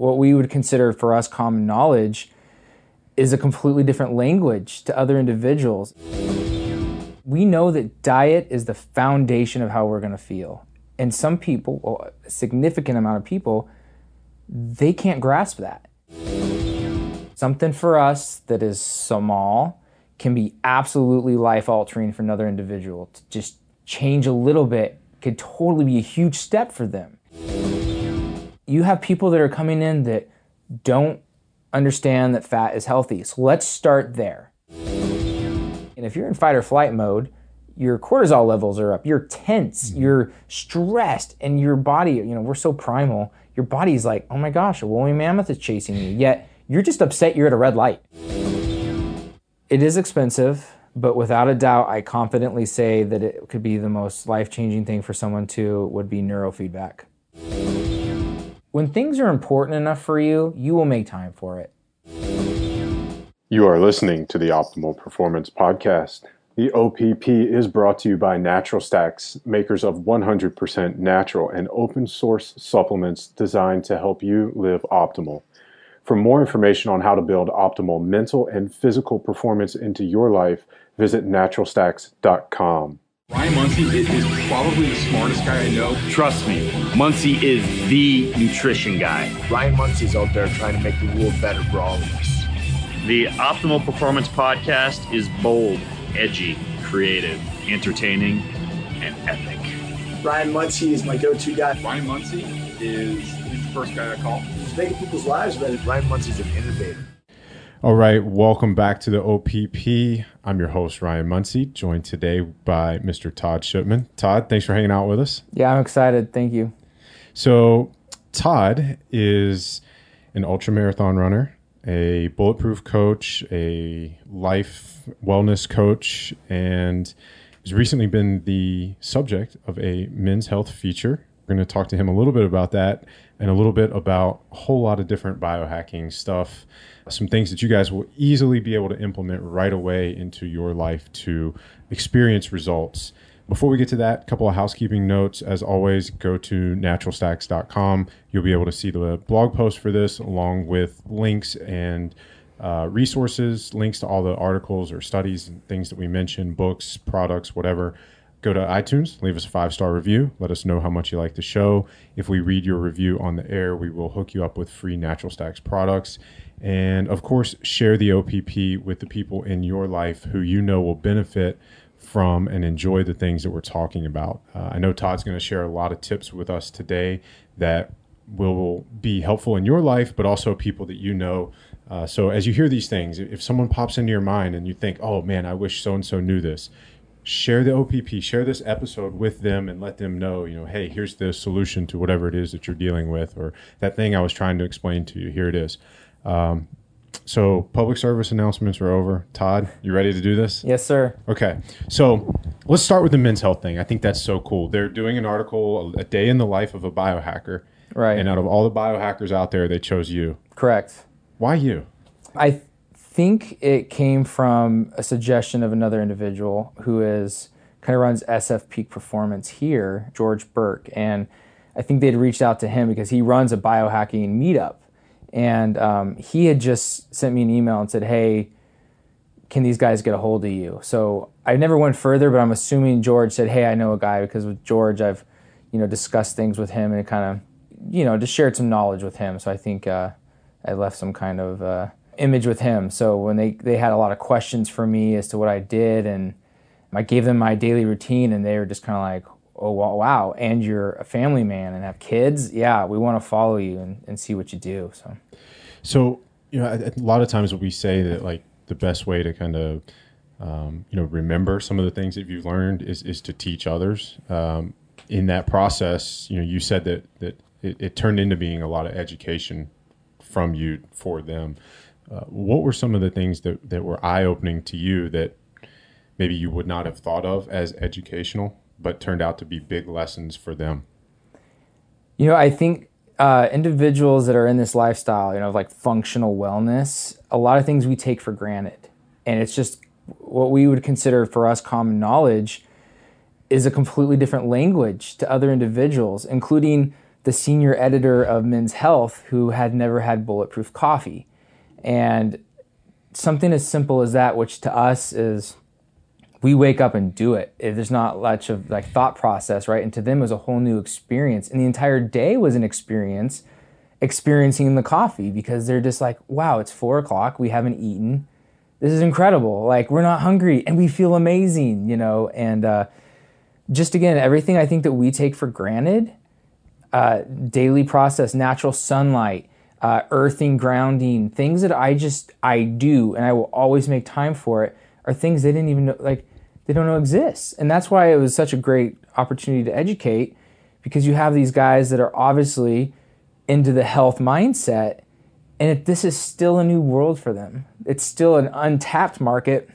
what we would consider for us common knowledge is a completely different language to other individuals. We know that diet is the foundation of how we're going to feel. And some people, well, a significant amount of people, they can't grasp that. Something for us that is small can be absolutely life altering for another individual. To just change a little bit could totally be a huge step for them. You have people that are coming in that don't understand that fat is healthy. So let's start there. And if you're in fight or flight mode, your cortisol levels are up, you're tense, mm-hmm. you're stressed, and your body, you know, we're so primal, your body's like, oh my gosh, a woolly mammoth is chasing you. Yet you're just upset you're at a red light. It is expensive, but without a doubt, I confidently say that it could be the most life changing thing for someone to would be neurofeedback. When things are important enough for you, you will make time for it. You are listening to the Optimal Performance Podcast. The OPP is brought to you by Natural Stacks, makers of 100% natural and open source supplements designed to help you live optimal. For more information on how to build optimal mental and physical performance into your life, visit naturalstacks.com. Ryan Munsey is probably the smartest guy I know. Trust me, Munsey is the nutrition guy. Ryan Munsey's out there trying to make the world better for all of us. The Optimal Performance Podcast is bold, edgy, creative, entertaining, and epic. Ryan Munsey is my go-to guy. Ryan Munsey is he's the first guy I call. He's making people's lives better. Ryan Munsey's an innovator. All right, welcome back to the OPP. I'm your host, Ryan Munsey, joined today by Mr. Todd Shipman. Todd, thanks for hanging out with us. Yeah, I'm excited. Thank you. So, Todd is an ultra marathon runner, a bulletproof coach, a life wellness coach, and has recently been the subject of a men's health feature. We're going to talk to him a little bit about that and a little bit about a whole lot of different biohacking stuff some things that you guys will easily be able to implement right away into your life to experience results. Before we get to that, a couple of housekeeping notes. As always, go to naturalstacks.com. You'll be able to see the blog post for this along with links and uh, resources, links to all the articles or studies and things that we mentioned, books, products, whatever. Go to iTunes, leave us a five star review. Let us know how much you like the show. If we read your review on the air, we will hook you up with free Natural Stacks products. And of course, share the OPP with the people in your life who you know will benefit from and enjoy the things that we're talking about. Uh, I know Todd's going to share a lot of tips with us today that will be helpful in your life, but also people that you know. Uh, so as you hear these things, if someone pops into your mind and you think, oh man, I wish so and so knew this, share the OPP, share this episode with them and let them know, you know, hey, here's the solution to whatever it is that you're dealing with or that thing I was trying to explain to you. Here it is. Um, so public service announcements are over. Todd, you ready to do this? Yes, sir. Okay. So let's start with the men's health thing. I think that's so cool. They're doing an article, a day in the life of a biohacker. Right. And out of all the biohackers out there, they chose you. Correct. Why you? I think it came from a suggestion of another individual who is kind of runs SF Peak Performance here, George Burke, and I think they'd reached out to him because he runs a biohacking meetup and um, he had just sent me an email and said, "Hey, can these guys get a hold of you?" So I never went further, but I'm assuming George said, "Hey, I know a guy because with George, I've you know discussed things with him and kind of you know just shared some knowledge with him." So I think uh, I left some kind of uh, image with him. So when they they had a lot of questions for me as to what I did, and I gave them my daily routine, and they were just kind of like, oh wow and you're a family man and have kids? Yeah we want to follow you and, and see what you do so. So you know a, a lot of times we say that like the best way to kind of um, you know remember some of the things that you've learned is, is to teach others. Um, in that process you know you said that that it, it, turned into being a lot of education from you for them uh, what were some of the things that, that were eye-opening to you that maybe you would not have thought of as educational but turned out to be big lessons for them? You know, I think uh, individuals that are in this lifestyle, you know, like functional wellness, a lot of things we take for granted. And it's just what we would consider for us common knowledge is a completely different language to other individuals, including the senior editor of Men's Health who had never had bulletproof coffee. And something as simple as that, which to us is we wake up and do it. There's not much of like thought process, right? And to them it was a whole new experience. And the entire day was an experience experiencing the coffee because they're just like, wow, it's four o'clock. We haven't eaten. This is incredible. Like we're not hungry and we feel amazing, you know? And uh, just again, everything I think that we take for granted, uh, daily process, natural sunlight, uh, earthing, grounding, things that I just, I do and I will always make time for it are things they didn't even know, like they don't know exists. And that's why it was such a great opportunity to educate because you have these guys that are obviously into the health mindset and if this is still a new world for them it's still an untapped market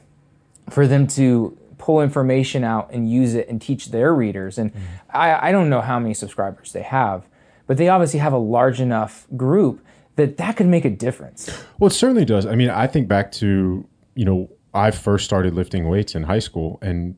for them to pull information out and use it and teach their readers and mm-hmm. I, I don't know how many subscribers they have but they obviously have a large enough group that that could make a difference well it certainly does i mean i think back to you know i first started lifting weights in high school and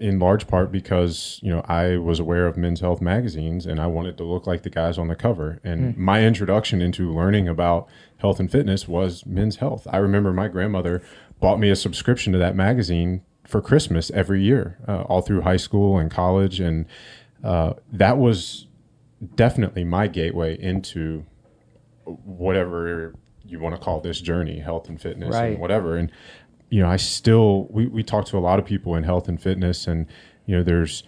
in large part because you know I was aware of men's health magazines and I wanted to look like the guys on the cover. And mm. my introduction into learning about health and fitness was men's health. I remember my grandmother bought me a subscription to that magazine for Christmas every year, uh, all through high school and college, and uh, that was definitely my gateway into whatever you want to call this journey, health and fitness right. and whatever. And you know, I still we we talk to a lot of people in health and fitness, and you know, there's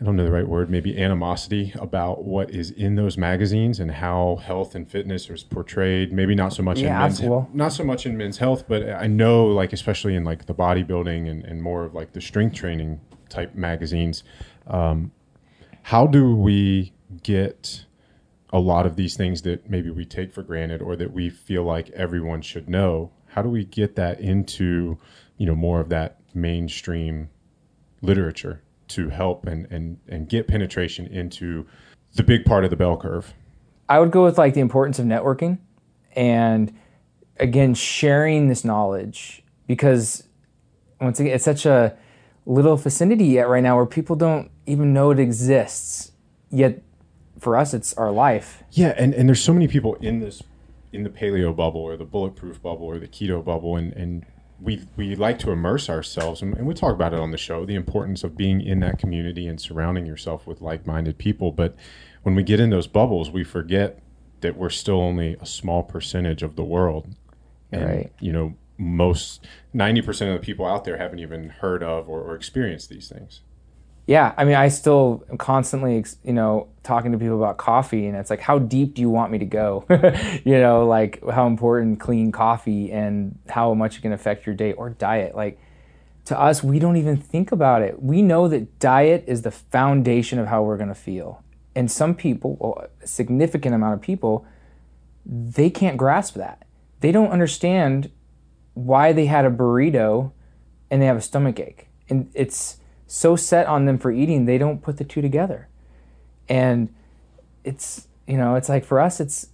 I don't know the right word, maybe animosity about what is in those magazines and how health and fitness is portrayed. Maybe not so much yeah, in men's, not so much in men's health, but I know like especially in like the bodybuilding and, and more of like the strength training type magazines. Um, how do we get a lot of these things that maybe we take for granted or that we feel like everyone should know? How do we get that into you know more of that mainstream literature to help and and and get penetration into the big part of the bell curve? I would go with like the importance of networking and again sharing this knowledge because once again it's such a little vicinity yet right now where people don't even know it exists yet for us it's our life. Yeah and, and there's so many people in this in the paleo bubble or the bulletproof bubble or the keto bubble and, and we we like to immerse ourselves and, and, we talk about it on the show the importance of being in that community and surrounding yourself with like-minded people. But when we get in those bubbles we forget that we're still only a small percentage of the world. And right. you know most 90% of the people out there haven't even heard of or, or experienced these things yeah, I mean, I still am constantly, you know, talking to people about coffee, and it's like, how deep do you want me to go? you know, like how important clean coffee and how much it can affect your day or diet. Like to us, we don't even think about it. We know that diet is the foundation of how we're going to feel. And some people, well, a significant amount of people, they can't grasp that. They don't understand why they had a burrito and they have a stomach ache. And it's, so set on them for eating, they don't put the two together. And it's, you know, it's like for us, it's,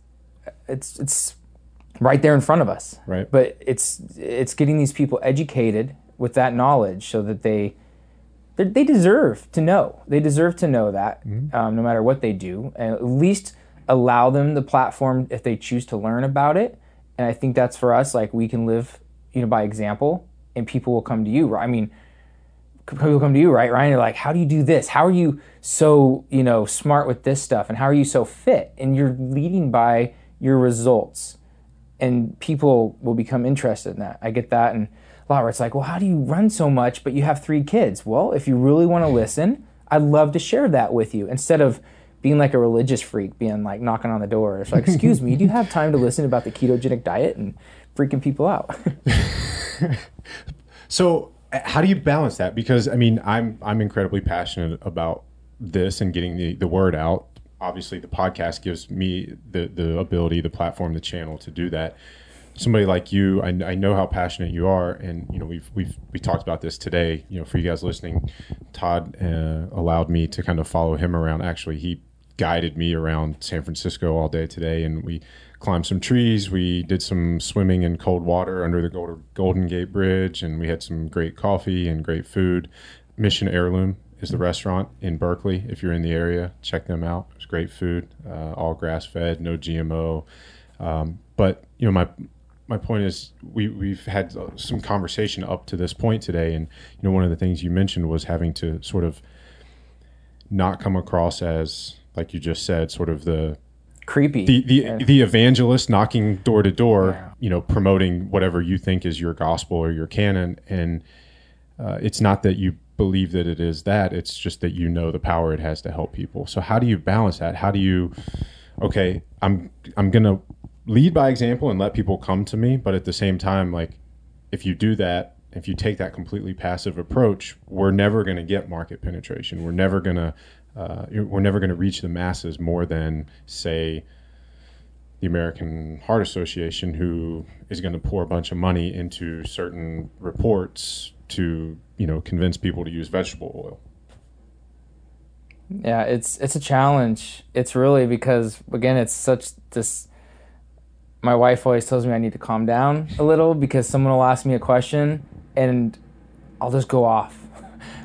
it's, it's right there in front of us. Right. But it's, it's getting these people educated with that knowledge so that they, they deserve to know. They deserve to know that mm-hmm. um, no matter what they do, and at least allow them the platform if they choose to learn about it. And I think that's for us. Like we can live, you know, by example, and people will come to you. I mean, people come to you, right, Ryan? You're like, how do you do this? How are you so, you know, smart with this stuff? And how are you so fit? And you're leading by your results. And people will become interested in that. I get that. And a lot where it's like, well, how do you run so much, but you have three kids? Well, if you really want to listen, I'd love to share that with you instead of being like a religious freak, being like knocking on the door. It's like, excuse me, do you have time to listen about the ketogenic diet and freaking people out? so how do you balance that? Because I mean, I'm I'm incredibly passionate about this and getting the, the word out. Obviously, the podcast gives me the the ability, the platform, the channel to do that. Somebody like you, I, I know how passionate you are, and you know we've we've we talked about this today. You know, for you guys listening, Todd uh, allowed me to kind of follow him around. Actually, he guided me around San Francisco all day today, and we climbed some trees. We did some swimming in cold water under the Golden Gate Bridge, and we had some great coffee and great food. Mission Heirloom is the restaurant in Berkeley. If you're in the area, check them out. It's great food, uh, all grass fed, no GMO. Um, but you know, my my point is, we we've had some conversation up to this point today, and you know, one of the things you mentioned was having to sort of not come across as, like you just said, sort of the Creepy. the the, And- the evangelist knocking door to door, Yeah. you know, promoting whatever you think is your gospel or your canon, and uh, it's not that you believe that it is that; it's just that you know the power it has to help people. So how do you balance that? How do you? Okay, I'm I'm gonna lead by example and let people come to me, but at the same time, like if you do that, if you take that completely passive approach, we're never going to get market penetration. We're never going to uh, we're never going to reach the masses more than say the American Heart Association, who is going to pour a bunch of money into certain reports to you know convince people to use vegetable oil. Yeah, it's it's a challenge. It's really because again, it's such this. My wife always tells me I need to calm down a little because someone will ask me a question and I'll just go off.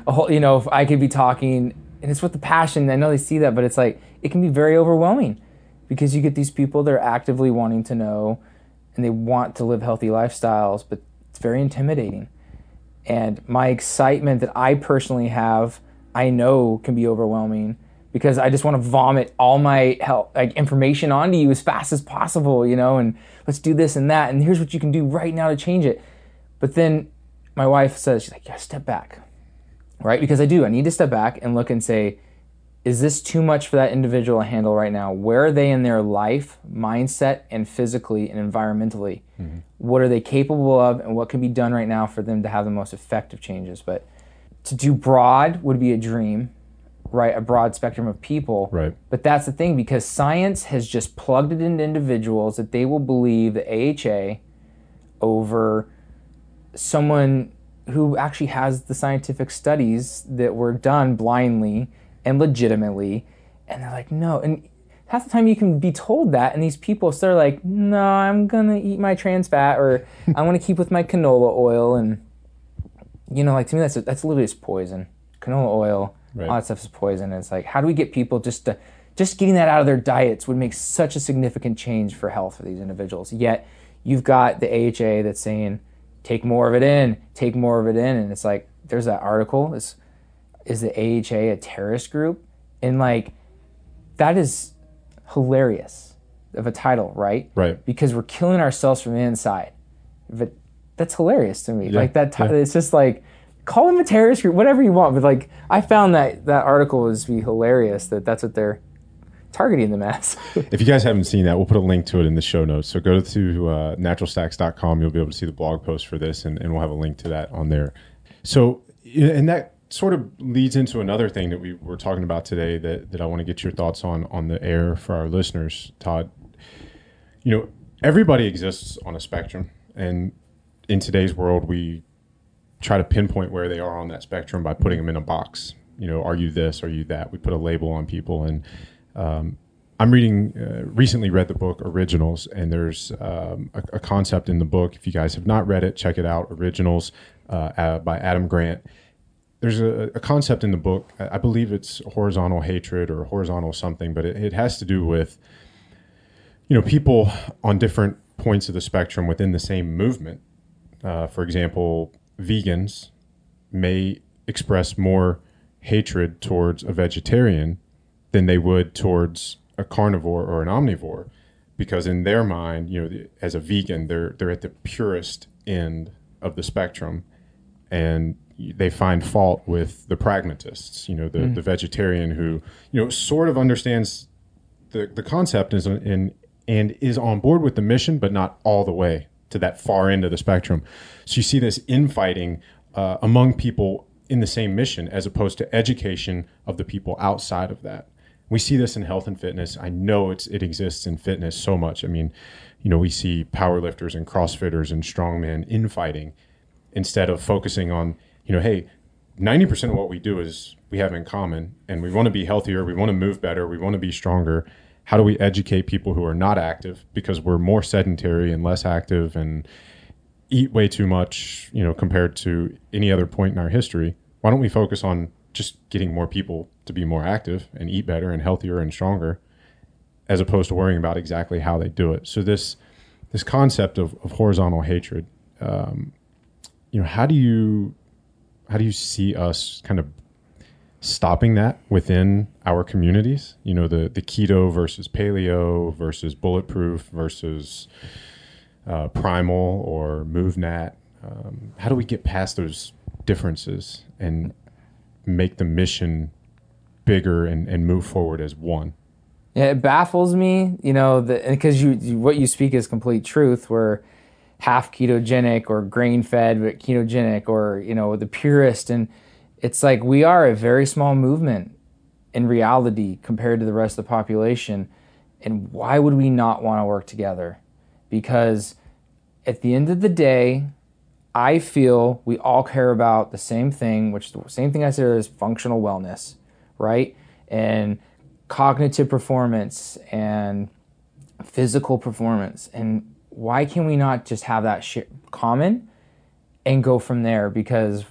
Whole, you know, I could be talking and it's with the passion. I know they see that, but it's like it can be very overwhelming because you get these people that are actively wanting to know and they want to live healthy lifestyles, but it's very intimidating and my excitement that I personally have, I know can be overwhelming because I just want to vomit all my help, like information onto you as fast as possible, you know, and let's do this and that, and here's what you can do right now to change it. But then my wife says, she's like, yeah, step back, right? Because I do, I need to step back and look and say, is this too much for that individual to handle right now? Where are they in their life, mindset, and physically and environmentally? Mm-hmm. What are they capable of, and what can be done right now for them to have the most effective changes? But to do broad would be a dream, right? A broad spectrum of people. Right. But that's the thing because science has just plugged it into individuals that they will believe the AHA over someone who actually has the scientific studies that were done blindly and legitimately and they're like no and half the time you can be told that and these people they're like no i'm gonna eat my trans fat or i want to keep with my canola oil and you know like to me that's that's literally just poison. Canola oil Right. all that stuff is poison. And it's like how do we get people just to just getting that out of their diets would make such a significant change for health for these individuals. Yet you've got the AHA that's saying take more of it in take more of it in. And it's like there's that article. Is is the AHA a terrorist group? And like that is hilarious of a title right? Right. because we're killing ourselves from the inside. But that's hilarious to me. Yeah, like that ti- yeah. it's just like call them a terrorist group whatever you want. But like i found that that article was be hilarious that that's what they're targeting the as If you guys haven't seen that, we'll put a link to it in the show notes. So go to uh, naturalstacks.com. You'll be able to see the blog post for this, and, and we'll have a link to that on there. So, and that sort of leads into another thing that we were talking about today that, that I want to get your thoughts on on the air for our listeners, Todd. You know, everybody exists on a spectrum, and in today's world, we try to pinpoint where they are on that spectrum by putting them in a box. You know, are you this? Are you that? We put a label on people, and um, I'm reading uh, recently read the book Originals, and there's um, a, a concept in the book. If you guys have not read it, check it out. Originals uh, uh, by Adam Grant. There's a, a concept in the book. I believe it's horizontal hatred or horizontal something, but it, it has to do with you know people on different points of the spectrum within the same movement. Uh, for example, vegans may express more hatred towards a vegetarian than they would towards a carnivore or an omnivore. Because in their mind you know as a vegan they're they're at the purest end of the spectrum and they find fault with the pragmatists you know the, the vegetarian who you know sort of understands the, the concept is in and is on board with the mission but not all the way to that far end of the spectrum. So you see this infighting uh, among people in the same mission as opposed to education of the people outside of that we see this in health and fitness. I know it's it exists in fitness so much. I mean you know we see powerlifters and crossfitters and strongmen infighting instead of focusing on you know hey 90% of what we do is we have in common and we want to be healthier we want to move better we want to be stronger. How do we educate people who are not active because we're more sedentary and less active and eat way too much you know compared to any other point in our history? Why don't we focus on just getting more people to be more active and eat better and healthier and stronger, as opposed to worrying about exactly how they do it. So this this concept of, of horizontal hatred, um, you know, how do you how do you see us kind of stopping that within our communities? You know, the the keto versus paleo versus bulletproof versus uh, primal or MovNat. Um, how do we get past those differences and make the mission bigger and, and move forward as one? Yeah, it baffles me, you know, because you, you what you speak is complete truth. We're half ketogenic or grain fed but ketogenic or you know the purist and it's like we are a very small movement in reality compared to the rest of the population and why would we not want to work together because at the end of the day i feel we all care about the same thing which the same thing i said is functional wellness right and cognitive performance and physical performance and why can we not just have that sh- common and go from there? Because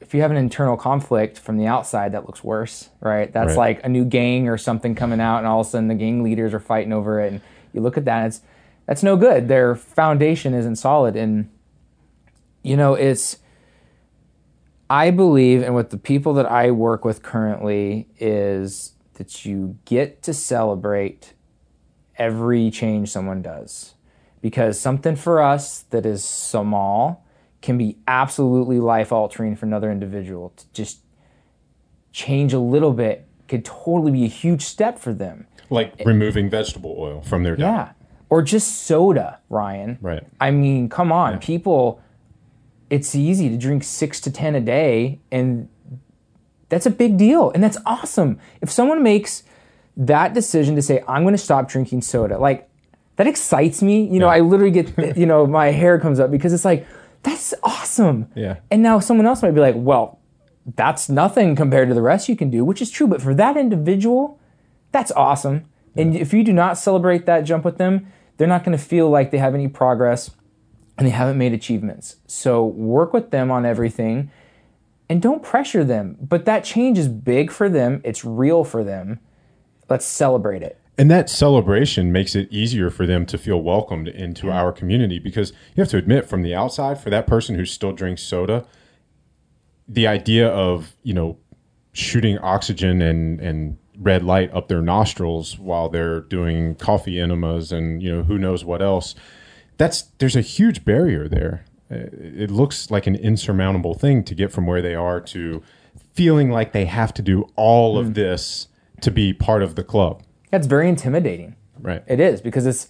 if you have an internal conflict from the outside, that looks worse, right? That's right. like a new gang or something coming out, and all of a sudden the gang leaders are fighting over it. And you look at that, it's that's no good. Their foundation isn't solid, and you know it's. I believe, and with the people that I work with currently, is that you get to celebrate every change someone does. Because something for us that is small can be absolutely life altering for another individual. To just change a little bit could totally be a huge step for them. Like it, removing vegetable oil from their diet. Yeah. Or just soda ryan. Right. I mean come on. Yeah. people it's easy to drink six to ten a day and that's a big deal and that's awesome if someone makes that decision to say i'm going to stop drinking soda like that excites me. You know, yeah. I literally get, you know, my hair comes up because it's like, that's awesome. Yeah. And now someone else might be like, well, that's nothing compared to the rest you can do, which is true. But for that individual, that's awesome. Yeah. And if you do not celebrate that jump with them, they're not going to feel like they have any progress and they haven't made achievements. So work with them on everything and don't pressure them. But that change is big for them, it's real for them. Let's celebrate it. And that celebration makes it easier for them to feel welcomed into our community because you have to admit, from the outside, for that person who still drinks soda, the idea of, you know, shooting oxygen and, and red light up their nostrils while they're doing coffee enemas and, you know, who knows what else, that's there's a huge barrier there. Uh, it looks like an insurmountable thing to get from where they are to feeling like they have to do all of this to be part of the club that's very intimidating. Right. It is because it's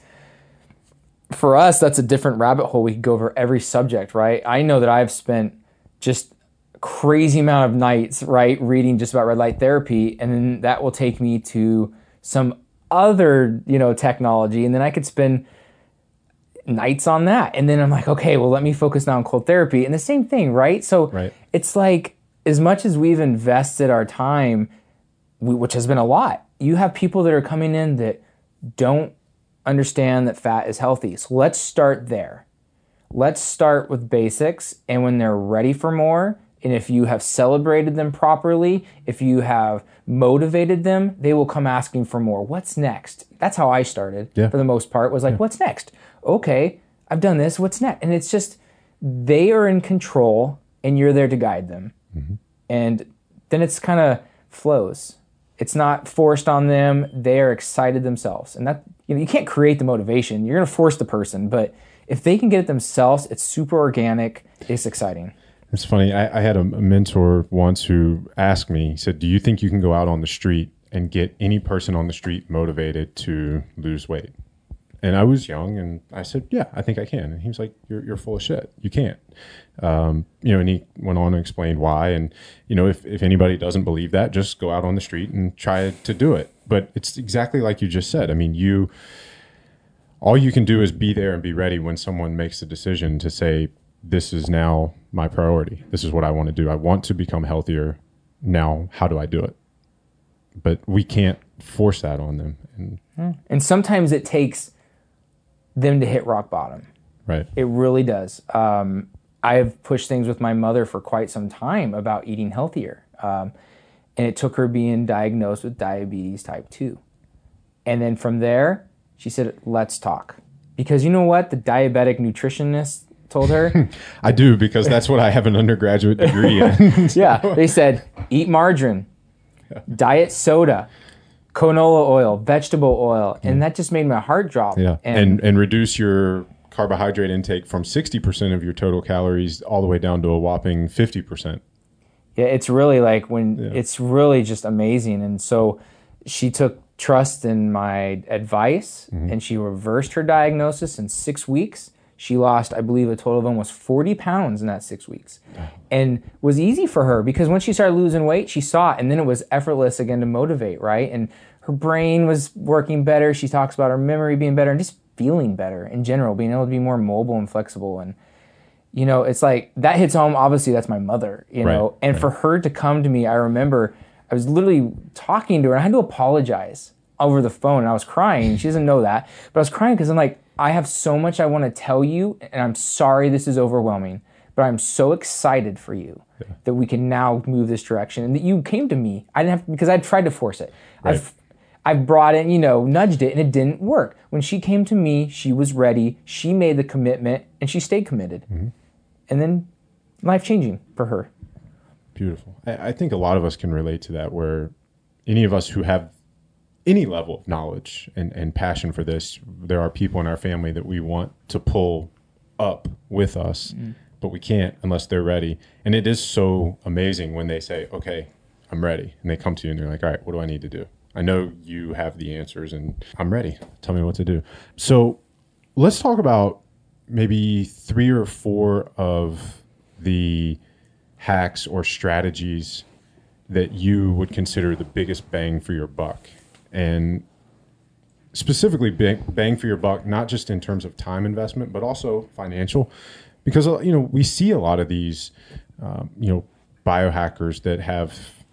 for us that's a different rabbit hole we could go over every subject, right? I know that I've spent just crazy amount of nights, right, reading just about red light therapy and then that will take me to some other, you know, technology and then I could spend nights on that. And then I'm like, okay, well let me focus now on cold therapy. And the same thing, right? So right. it's like as much as we've invested our time, which has been a lot, you have people that are coming in that don't understand that fat is healthy. So let's start there. Let's start with basics. And when they're ready for more, and if you have celebrated them properly, if you have motivated them, they will come asking for more. What's next? That's how I started yeah. for the most part, was like, yeah. what's next? Okay, I've done this. What's next? And it's just, they are in control and you're there to guide them. Mm-hmm. And then it's kind of flows. It's not forced on them. They are excited themselves. And that, you know, you can't create the motivation. You're going to force the person, but if they can get it themselves, it's super organic. It's exciting. It's funny. I, I had a, a mentor once who asked me, he said, Do you think you can go out on the street and get any person on the street motivated to lose weight? And I was young, and I said, "Yeah, I think I can." And he was like, "You're you're full of shit. You can't." Um, you know, and he went on and explained why. And you know, if if anybody doesn't believe that, just go out on the street and try to do it. But it's exactly like you just said. I mean, you all you can do is be there and be ready when someone makes the decision to say, "This is now my priority. This is what I want to do. I want to become healthier. Now, how do I do it?" But we can't force that on them. And, and sometimes it takes them to hit rock bottom. Right. It really does. Um, I've pushed things with my mother for quite some time about eating healthier. Um, and it took her being diagnosed with diabetes type 2. And then from there, she said, let's talk. Because you know what? The diabetic nutritionist told her. I do because that's what I have an undergraduate degree in. yeah. They said, eat margarine, diet soda, canola oil, vegetable oil. And mm. that just made my heart drop. Yeah. And, And and reduce your carbohydrate intake from 60% of your total calories all the way down to a whopping 50%. yeah, it's really like when it's really just amazing. And so she took trust in my advice mm-hmm. and she reversed her diagnosis in six weeks. She lost, I believe, a total of almost 40 pounds in that six weeks. And was easy for her because once she started losing weight, she saw it and then it was effortless again to motivate, right? And her brain was working better. She talks about her memory being better and just feeling better in general, being able to be more mobile and flexible. And you know, it's like that hits home. Obviously, that's my mother, you know, Right, and right. for her to come to me, I remember I was literally talking to her and I had to apologize over the phone and I was crying. She doesn't know that, but I was crying because I'm like, I have so much I want to tell you and I'm sorry this is overwhelming, but I'm so excited for you that we can now move this direction and that you came to me. I didn't have because I tried to force it. I've I've brought it, you know, nudged it, and it didn't work. When she came to me, she was ready. She made the commitment, and she stayed committed. Mm-hmm. And then life changing for her. Beautiful. I, I think a lot of us can relate to that where any of us who have any level of knowledge and, and passion for this, there are people in our family that we want to pull up with us, mm. but we can't unless they're ready. And it is so amazing when they say, okay, I'm ready. And they come to you and they're like, all right, what do I need to do? I know you have the answers and I'm ready. Tell me what to do. So let's talk about maybe three or four of the hacks or strategies that you would consider the biggest bang for your buck and specifically bang, bang for your buck not just in terms of time investment but also financial because uh, you know we see a lot of these um, you know biohackers that have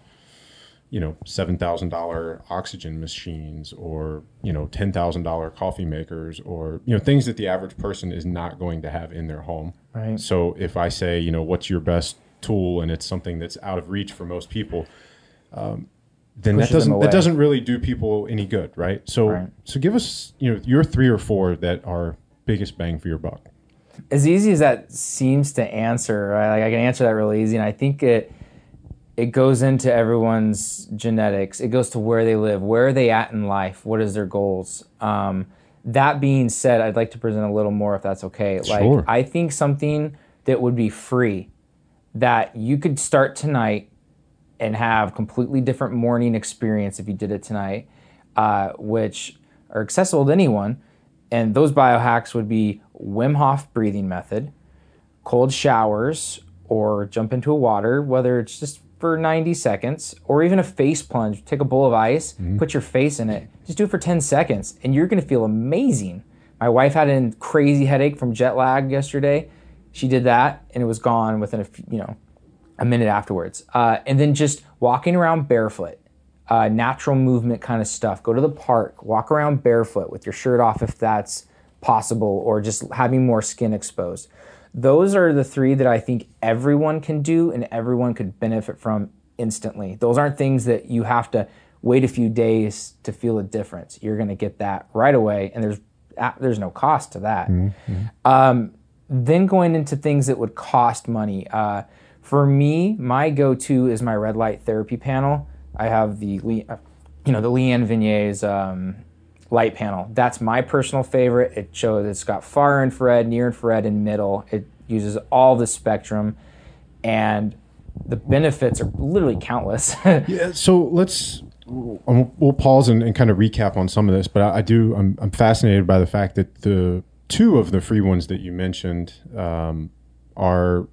you know seven thousand dollar oxygen machines or you know ten thousand dollar coffee makers or you know things that the average person is not going to have in their home. Right. So if I say you know what's your best tool and it's something that's out of reach for most people, um, then that doesn't that doesn't really do people any good, right? So Right. so give us you know your three or four that are biggest bang for your buck. As easy as that seems to answer, right? Like I can answer that really easy, and I think it it goes into everyone's genetics. It goes to where they live, where are they at in life, what is their goals. Um, that being said, I'd like to present a little more, if that's okay. Like Sure. I think something that would be free, that you could start tonight and have completely different morning experience if you did it tonight, uh, which are accessible to anyone. And those biohacks would be Wim Hof breathing method, cold showers, or jump into a water, whether it's just for 90 seconds, or even a face plunge. Take a bowl of ice, put your face in it, just do it for 10 seconds, and you're gonna feel amazing. My wife had a crazy headache from jet lag yesterday. She did that, and it was gone within a few, you know a minute afterwards. Uh, and then just walking around barefoot, uh, natural movement kind of stuff. Go to the park, walk around barefoot with your shirt off if that's possible, or just having more skin exposed. Those are the three that I think everyone can do and everyone could benefit from instantly. Those aren't things that you have to wait a few days to feel a difference. You're going to get that right away, and there's ah, there's no cost to that then going into things that would cost money. Uh, for me, my go-to is my red light therapy panel. I have the, uh, you know, the Leanne Venier's um, light panel. That's my personal favorite. It shows it's got far infrared, near infrared, and middle. It uses all the spectrum, and the benefits are literally countless. Yeah, so let's um, we'll pause and, and kind of recap on some of this, but I, I do I'm, I'm fascinated by the fact that the two of the free ones that you mentioned um, are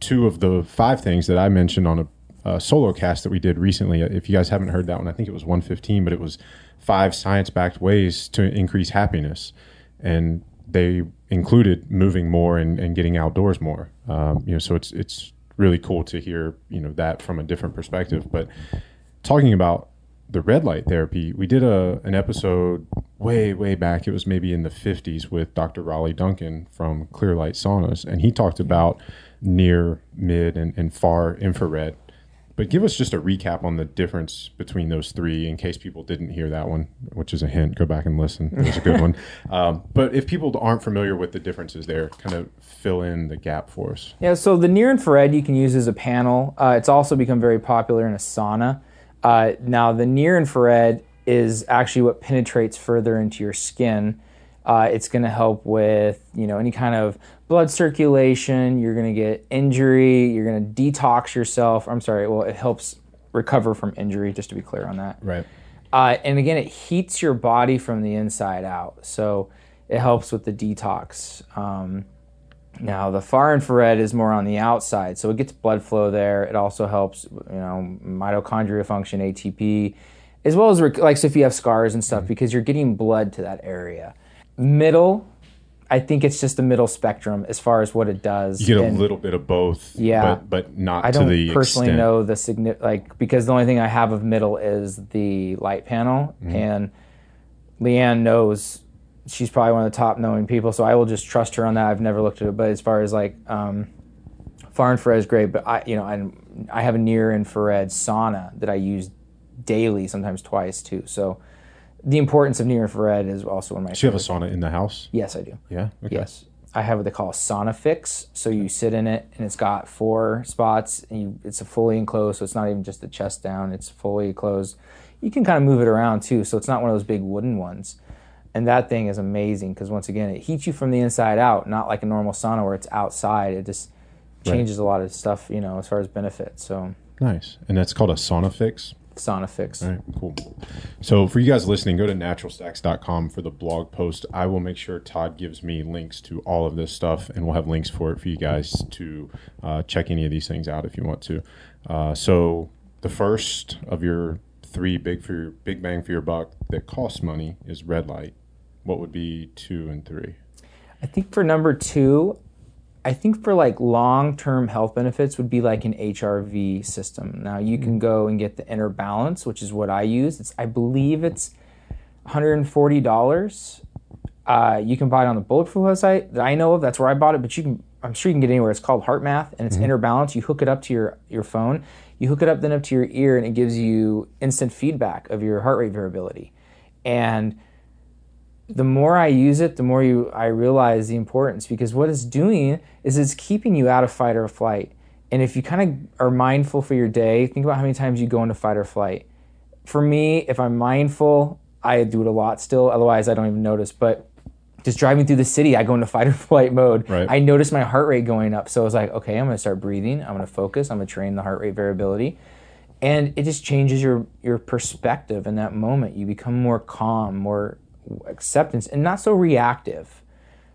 two of the five things that I mentioned on a, a solo cast that we did recently. If you guys haven't heard that one, I think it was 115, but it was five science backed ways to increase happiness, and they included moving more and, and getting outdoors more. Um, you know, so it's it's really cool to hear you know that from a different perspective, but talking about the red light therapy, we did a an episode way way back. It was maybe in the 50s with Dr. Raleigh Duncan from Clear Light Saunas, and he talked about near, mid, and, and far infrared But give us just a recap on the difference between those three in case people didn't hear that one, which is a hint. Go back and listen. It was a good one. Um, but if people aren't familiar with the differences there, kind of fill in the gap for us. Yeah, so the near infrared you can use as a panel. Uh, it's also become very popular in a sauna. Uh, now, the near infrared is actually what penetrates further into your skin. Uh, it's going to help with you know any kind of blood circulation. You're going to get injury. You're going to detox yourself. I'm sorry. Well, it helps recover from injury. Just to be clear on that. Right. Uh, and again, it heats your body from the inside out. So it helps with the detox. Um, now, the far infrared is more on the outside, so it gets blood flow there. It also helps, you know, mitochondria function, ATP, as well as rec- like so if you have scars and stuff, because you're getting blood to that area. Middle, I think it's just a middle spectrum as far as what it does. You get a little bit of both. Yeah. But, but not I don't personally extent. know the signi- like because the only thing I have of middle is the light panel, Mm-hmm. and Leanne knows she's probably one of the top knowing people, so I will just trust her on that. I've never looked at it, but as far as like um, far infrared is great, but I you know I I have a near infrared sauna that I use daily, sometimes twice too. So the importance of near infrared is also one of my. Do you have a sauna in the house? yes, I do. Yeah. Okay. Yes. I have what they call a sauna fix. So you sit in it and it's got four spots and you, it's a fully enclosed. So it's not even just the chest down, it's fully closed. You can kind of move it around too. So it's not one of those big wooden ones. And that thing is amazing because once again, it heats you from the inside out, not like a normal sauna where it's outside. It just changes a lot of stuff, you know, as far as benefits. So Nice. And that's called a sauna fix. Sauna fix. All right, cool. So for you guys listening, go to naturalstacks.com for the blog post. I will make sure Todd gives me links to all of this stuff, and we'll have links for it for you guys to uh, check any of these things out if you want to. Uh, so the first of your three big for your big bang for your buck that costs money is red light. What would be two and three? I think for number two, I think for like long term health benefits would be like an HRV system. Now you can go and get the inner balance, which is what I use. It's I believe it's $140. Uh, you can buy it on the Bulletproof website that I know of. That's where I bought it, but you can I'm sure you can get it anywhere. It's called HeartMath and it's inner balance. You hook it up to your your phone. You hook it up then up to your ear and it gives you instant feedback of your heart rate variability. And the more I use it, the more you I realize the importance because what it's doing is it's keeping you out of fight or flight. And if you kind of are mindful for your day, think about how many times you go into fight or flight. For me, if I'm mindful, I do it a lot still. Otherwise, I don't even notice. But just driving through the city, I go into fight or flight mode. Right. I notice my heart rate going up. So I was like, okay, I'm going to start breathing. I'm going to focus. I'm going to train the heart rate variability. And it just changes your your perspective in that moment. You become more calm, more acceptance, and not so reactive.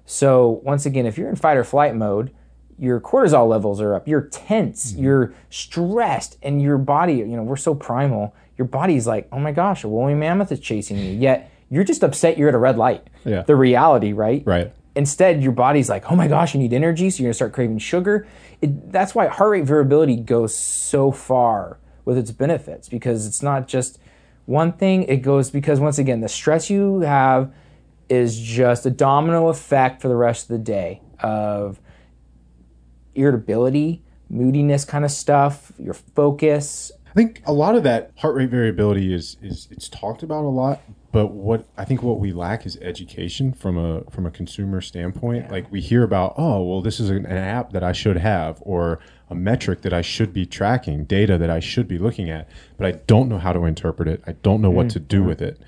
So once again, if you're in fight or flight mode, your cortisol levels are up. You're tense. Mm-hmm. You're stressed, and your body. You know, we're so primal. Your body's like, oh my gosh, a woolly mammoth is chasing you. Yet you're just upset. You're at a red light. Yeah. The reality, right? Right. Instead, your body's like, oh my gosh, you need energy, so you're gonna start craving sugar. It, that's why heart rate variability goes so far with its benefits because it's not just one thing, it goes because once again, the stress you have is just a domino effect for the rest of the day of irritability, moodiness kind of stuff, your focus. I think a lot of that heart rate variability is is it's talked about a lot, but what I think what we lack is education from a from a consumer standpoint. Like we hear about, oh, well, this is an, an app that I should have, or a metric that I should be tracking, data that I should be looking at, but I don't know how to interpret it. I don't know what to do with it.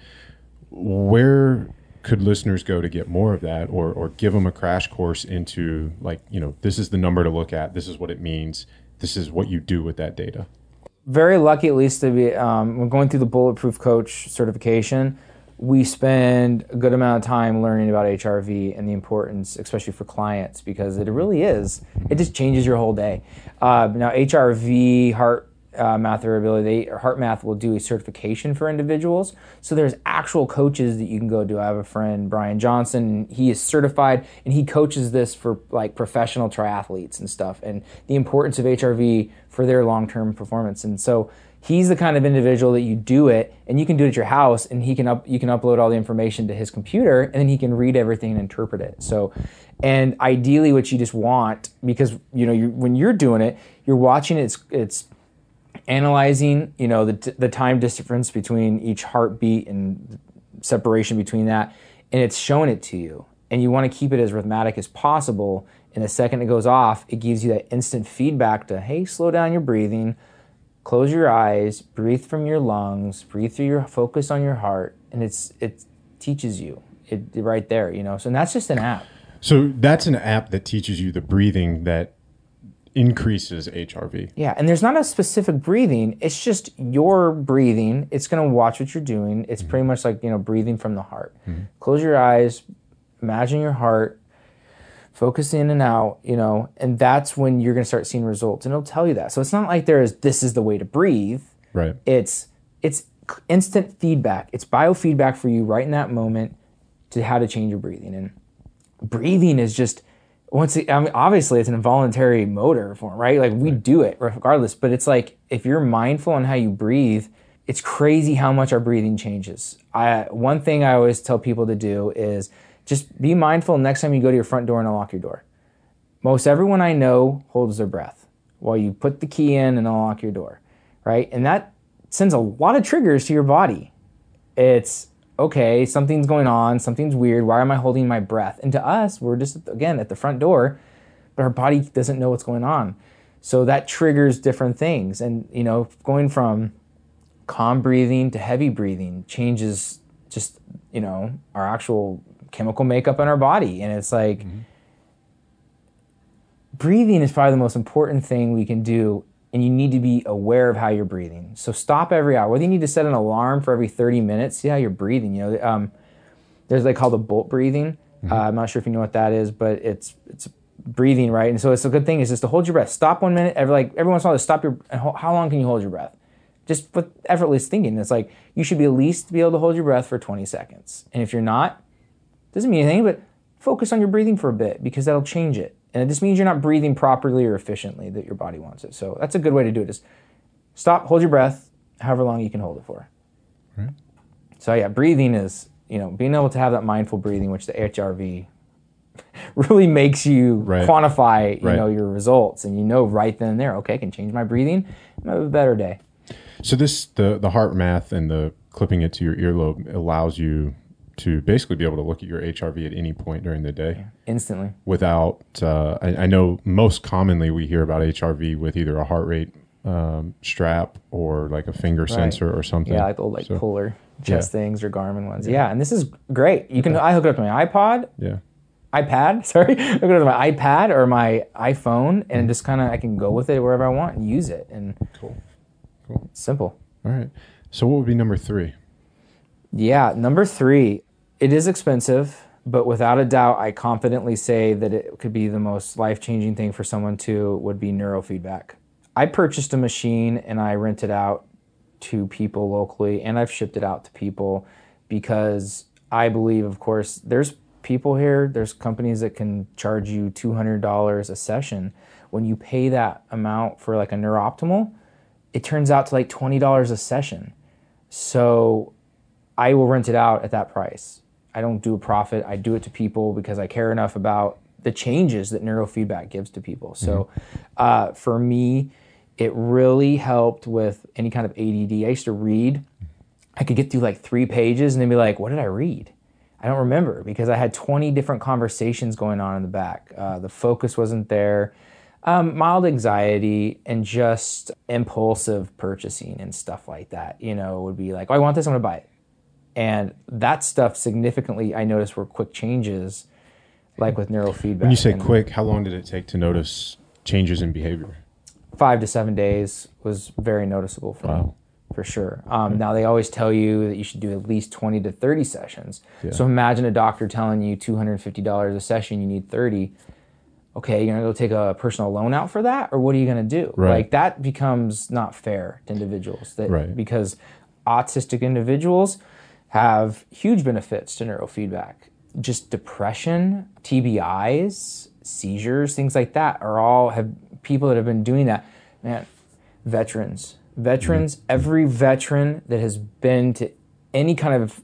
Where could listeners go to get more of that, or or give them a crash course into like you know this is the number to look at, this is what it means, this is what you do with that data. very lucky at least to be um, when going through the bulletproof coach certification we spend a good amount of time learning about hrv and the importance especially for clients because it really is it just changes your whole day. Uh, now hrv heart uh, math variability HeartMath will do a certification for individuals. So there's actual coaches that you can go to. I have a friend brian johnson he is certified and he coaches this for like professional triathletes and stuff and the importance of hrv for their long-term performance. And so he's the kind of individual that you do it and you can do it at your house and he can up you can upload all the information to his computer and then he can read everything and interpret it so and ideally what you just want because you know you when you're doing it you're watching it, it's it's analyzing, you know, the, the time difference between each heartbeat and separation between that, and it's showing it to you. And you want to keep it as rhythmic as possible. And the second it goes off, it gives you that instant feedback to, hey, slow down your breathing, close your eyes, breathe from your lungs, breathe through your focus on your heart, and it's it teaches you it right there, you know. So that's just an app. So that's an app that teaches you the breathing that increases HRV. Yeah, and there's not a specific breathing. It's just your breathing. It's going to watch what you're doing. It's mm-hmm. pretty much like, you know, breathing from the heart. Mm-hmm. Close your eyes, imagine your heart, focus in and out, you know, and that's when you're going to start seeing results. And it'll tell you that. So it's not like there is this is the way to breathe. Right. It's it's instant feedback. It's biofeedback for you right in that moment to how to change your breathing. And breathing is just once it, I mean, obviously it's an involuntary motor form, right? Like we do it regardless, but it's like if you're mindful on how you breathe, it's crazy how much our breathing changes. I one thing I always tell people to do is just be mindful next time you go to your front door and unlock your door. Most everyone I know holds their breath while you put the key in and unlock your door, right? And that sends a lot of triggers to your body. It's okay, something's going on, something's weird. Why am I holding my breath? And to us, we're just again at the front door, but our body doesn't know what's going on. So that triggers different things. And you know, going from calm breathing to heavy breathing changes just, you know, our actual chemical makeup in our body. And it's like breathing is probably the most important thing we can do and you need to be aware of how you're breathing. So stop every hour. Whether you need to set an alarm for every 30 minutes, see how you're breathing. You know, um, there's like called the bolt breathing. Uh, I'm not sure if you know what that is, but it's it's breathing right. And so it's a good thing is just to hold your breath. Stop one minute. Every like every once in a while, stop your. How long can you hold your breath? Just with effortless thinking. It's like you should be at least be able to hold your breath for 20 seconds. And if you're not, doesn't mean anything. But focus on your breathing for a bit because that'll change it. And it just means you're not breathing properly or efficiently that your body wants it. So that's a good way to do it. Is stop, hold your breath, however long you can hold it for. Right. So yeah, breathing is you know being able to have that mindful breathing, which the HRV really makes you Right. quantify you Right. know your results, and you know right then and there, okay, I can change my breathing, I'm have a better day. So this the the HeartMath and the clipping it to your earlobe allows you to basically be able to look at your HRV at any point during the day Instantly, without. Uh, I, I know most commonly we hear about HRV with either a heart rate um, strap or like a finger sensor or something. yeah, like the old like So- Polar chest things or Garmin ones. Yeah. and this is great. You can I hook it up to my iPod, Yeah. iPad, sorry, hook it up to my iPad or my iPhone, Mm-hmm. and just kind of I can go with it wherever I want and use it, and Cool. it's simple. All right. So what would be number three? Yeah, number three, it is expensive, but without a doubt, I confidently say that it could be the most life changing thing for someone to would be neurofeedback. I purchased a machine and I rent it out to people locally, and I've shipped it out to people because I believe, of course, there's people here, there's companies that can charge you $200 a session. When you pay that amount for like a NeurOptimal, it turns out to like $20 a session. So I will rent it out at that price. I don't do a profit. I do it to people because I care enough about the changes that neurofeedback gives to people. So uh, for me, it really helped with any kind of ADD. I used to read, I could get through like three pages and then be like, what did I read? I don't remember because I had 20 different conversations going on in the back. Uh, the focus wasn't there. Um, mild anxiety and just impulsive purchasing and stuff like that. You know, would be like, oh, I want this, I'm gonna buy it. And that stuff significantly, I noticed were quick changes, like with neurofeedback. When you say And quick, how long did it take to notice changes in behavior? five to seven days was very noticeable for me, for sure. Um, Now they always tell you that you should do at least twenty to thirty sessions. Yeah. So imagine a doctor telling you two hundred and fifty dollars a session, you need thirty. Okay, you're gonna go take a personal loan out for that, or what are you gonna do? Right. Like that becomes not fair to individuals. That Right. because autistic individuals have huge benefits to neurofeedback. Just depression, TBIs, seizures, things like that are all have people that have been doing that. Man, veterans, veterans, mm-hmm. every veteran that has been to any kind of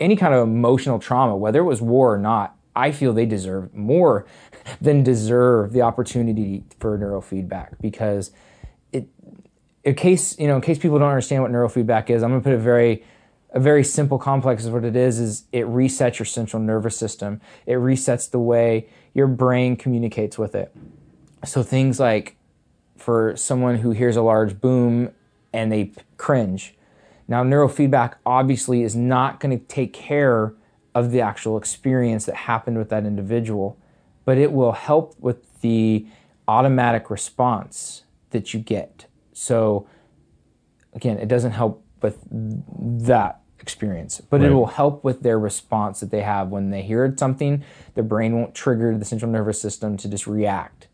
any kind of emotional trauma, whether it was war or not, I feel they deserve more than deserve the opportunity for neurofeedback because it in case you know, in case people don't understand what neurofeedback is, I'm going to put a very a very simple complex is what it is is it resets your central nervous system. It resets the way your brain communicates with it. So things like for someone who hears a large boom and they cringe. Now neurofeedback obviously is not going to take care of the actual experience that happened with that individual but it will help with the automatic response that you get. So again it doesn't help with that experience, but Right. it will help with their response that they have when they hear something. Their brain won't trigger the central nervous system to just react.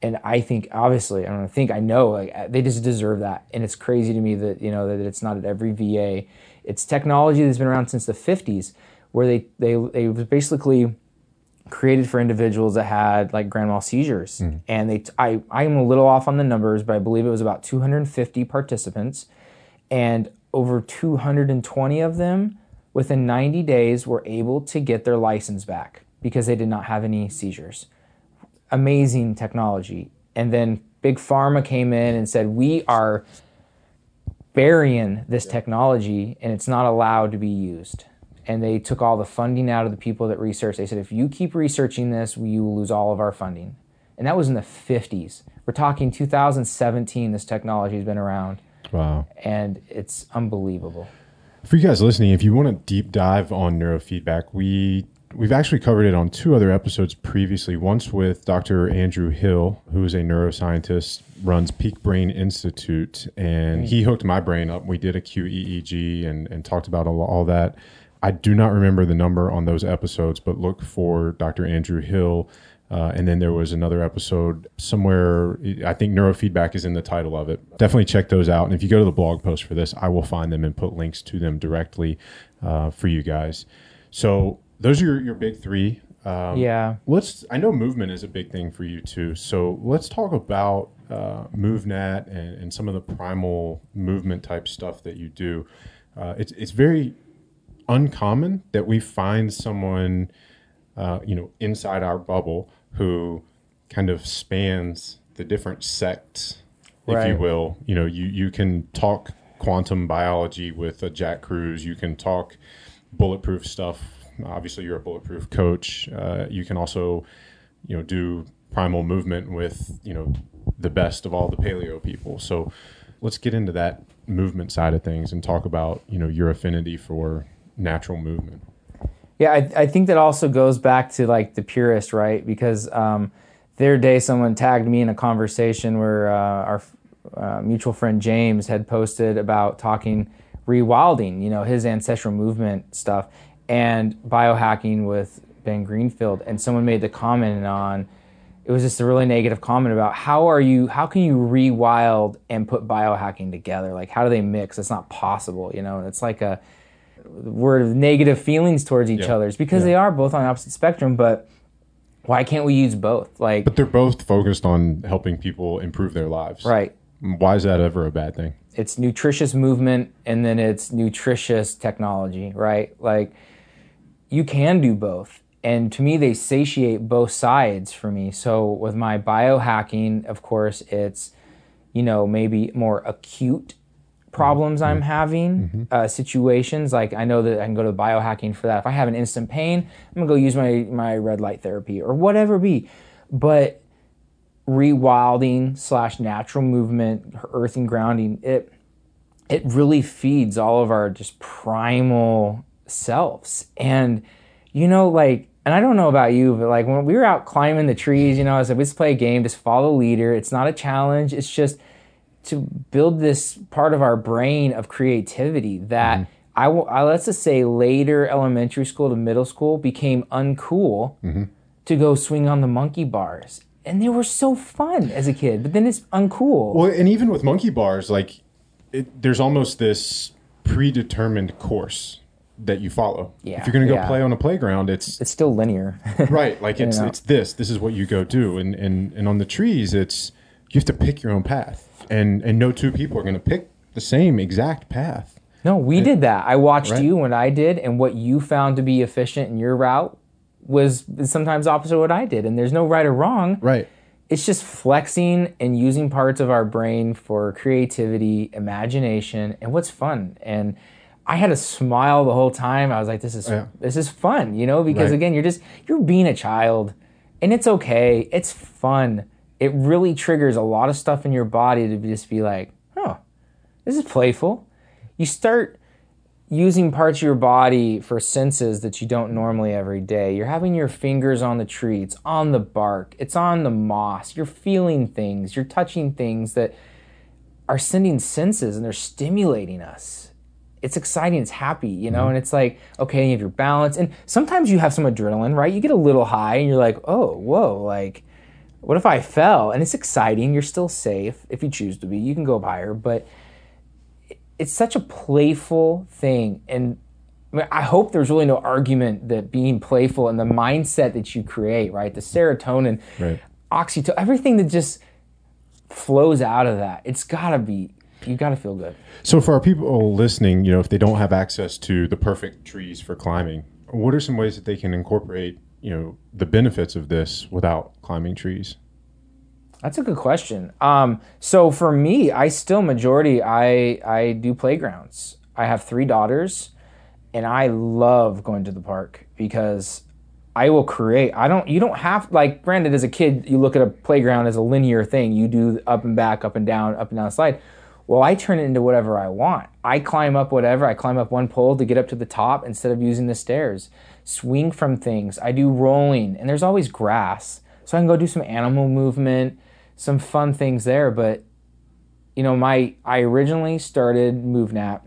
And I think, obviously, I don't think I know, like uh, they just deserve that. And it's crazy to me that you know that it's not at every VA. It's technology that's been around since the '50s, where they they they was basically created for individuals that had like grand mal seizures. And they, I, I'm a little off on the numbers, but I believe it was about 250 participants, and over 220 of them within 90 days were able to get their license back because they did not have any seizures. Amazing technology. And then Big Pharma came in and said, We are burying this technology and it's not allowed to be used. And they took all the funding out of the people that research. They said, if you keep researching this, you will lose all of our funding. And that was in the 50s. We're talking 2017, this technology has been around, Wow. and it's unbelievable. For you guys listening, if you want to deep dive on neurofeedback, we we've actually covered it on two other episodes previously. Once with Dr. Andrew Hill, who is a neuroscientist, runs Peak Brain Institute, and he hmm. hooked my brain up. We did a QEEG and and talked about all, all that. I do not remember the number on those episodes, but look for Dr. Andrew Hill. Uh, and then there was another episode somewhere. I think neurofeedback is in the title of it. Definitely check those out. And if you go to the blog post for this, I will find them and put links to them directly uh, for you guys. So those are your, your big three. Um, yeah. let's. I know movement is a big thing for you too. So let's talk about uh, MovNat and, and some of the primal movement type stuff that you do. Uh, it's it's very uncommon that we find someone, uh, you know, inside our bubble who kind of spans the different sects, if you will. You know, you you can talk quantum biology with a Jack Kruse. You can talk bulletproof stuff. Obviously, you're a bulletproof coach. Uh, you can also, you know, do primal movement with you know the best of all the paleo people. So let's get into that movement side of things and talk about you know your affinity for natural movement. Yeah, I, I think that also goes back to like the purist, right? Because um, the other day someone tagged me in a conversation where uh, our uh, mutual friend James had posted about talking rewilding, you know, his ancestral movement stuff, and biohacking with Ben Greenfield. And someone made the comment on it was just a really negative comment about how are you how can you rewild and put biohacking together like how do they mix it's not possible you know and it's like a word of negative feelings towards each Yeah. other. It's because Yeah. they are both on the opposite spectrum, but why can't we use both? Like, But they're both focused on helping people improve their lives. right. Why is that ever a bad thing? It's nutritious movement and then it's nutritious technology, right? Like, you can do both. And to me, they satiate both sides for me. So with my biohacking, of course, it's, you know, maybe more acute problems I'm having, uh, situations. Like I know that I can go to biohacking for that. If I have an instant pain, I'm gonna go use my my red light therapy or whatever it be. But rewilding slash natural movement, earthing, grounding, it it really feeds all of our just primal selves. And you know, like, and I don't know about you, but like when we were out climbing the trees, you know, I said, let's play a game, just follow the leader. It's not a challenge. It's just to build this part of our brain of creativity that mm-hmm. I will, I, let's just say later elementary school to middle school became uncool mm-hmm. to go swing on the monkey bars. And they were so fun as a kid, but then it's uncool. Well, and even with monkey bars, like it, there's almost this predetermined course that you follow. Yeah, if you're going to go yeah. play on a playground, it's it's still linear. right. Like it's know. it's this. This is what you go do. And and and on the trees, it's you have to pick your own path. And and no two people are going to pick the same exact path. No, we did that. I watched Right. you when I did, and what you found to be efficient in your route was sometimes opposite of what I did. And there's no right or wrong. Right. it's just flexing and using parts of our brain for creativity, imagination, and what's fun. And I had a smile the whole time. I was like, this is Yeah. this is fun, you know, because Right. again, you're just you're being a child and it's okay. It's fun. It really triggers a lot of stuff in your body to just be like, oh, this is playful. You start using parts of your body for senses that you don't normally every day. You're having your fingers on the tree, it's on the bark, it's on the moss. You're feeling things, you're touching things that are sending senses and they're stimulating us. It's exciting, it's happy, you know, mm-hmm. and it's like, okay, you have your balance. And sometimes you have some adrenaline, right? You get a little high and you're like, oh, whoa, like, what if I fell? And it's exciting. You're still safe if you choose to be. You can go up higher, but it's such a playful thing and I, mean, I hope there's really no argument that being playful and the mindset that you create right the serotonin Right. oxytocin everything that just flows out of that it's got to be you got to feel good So for our people listening, you know, if they don't have access to the perfect trees for climbing, what are some ways that they can incorporate, you know, the benefits of this without climbing trees? That's a good question. Um, so for me, I still majority I I do playgrounds. I have three daughters, and I love going to the park because I will create. I don't. You don't have like. Granted, as a kid, you look at a playground as a linear thing. You do up and back, up and down, up and down slide. Well, I turn it into whatever I want. I climb up whatever. I climb up one pole to get up to the top instead of using the stairs. Swing from things. I do rolling, and there's always grass, so I can go do some animal movement, some fun things there. But you know, my I originally started MovNat.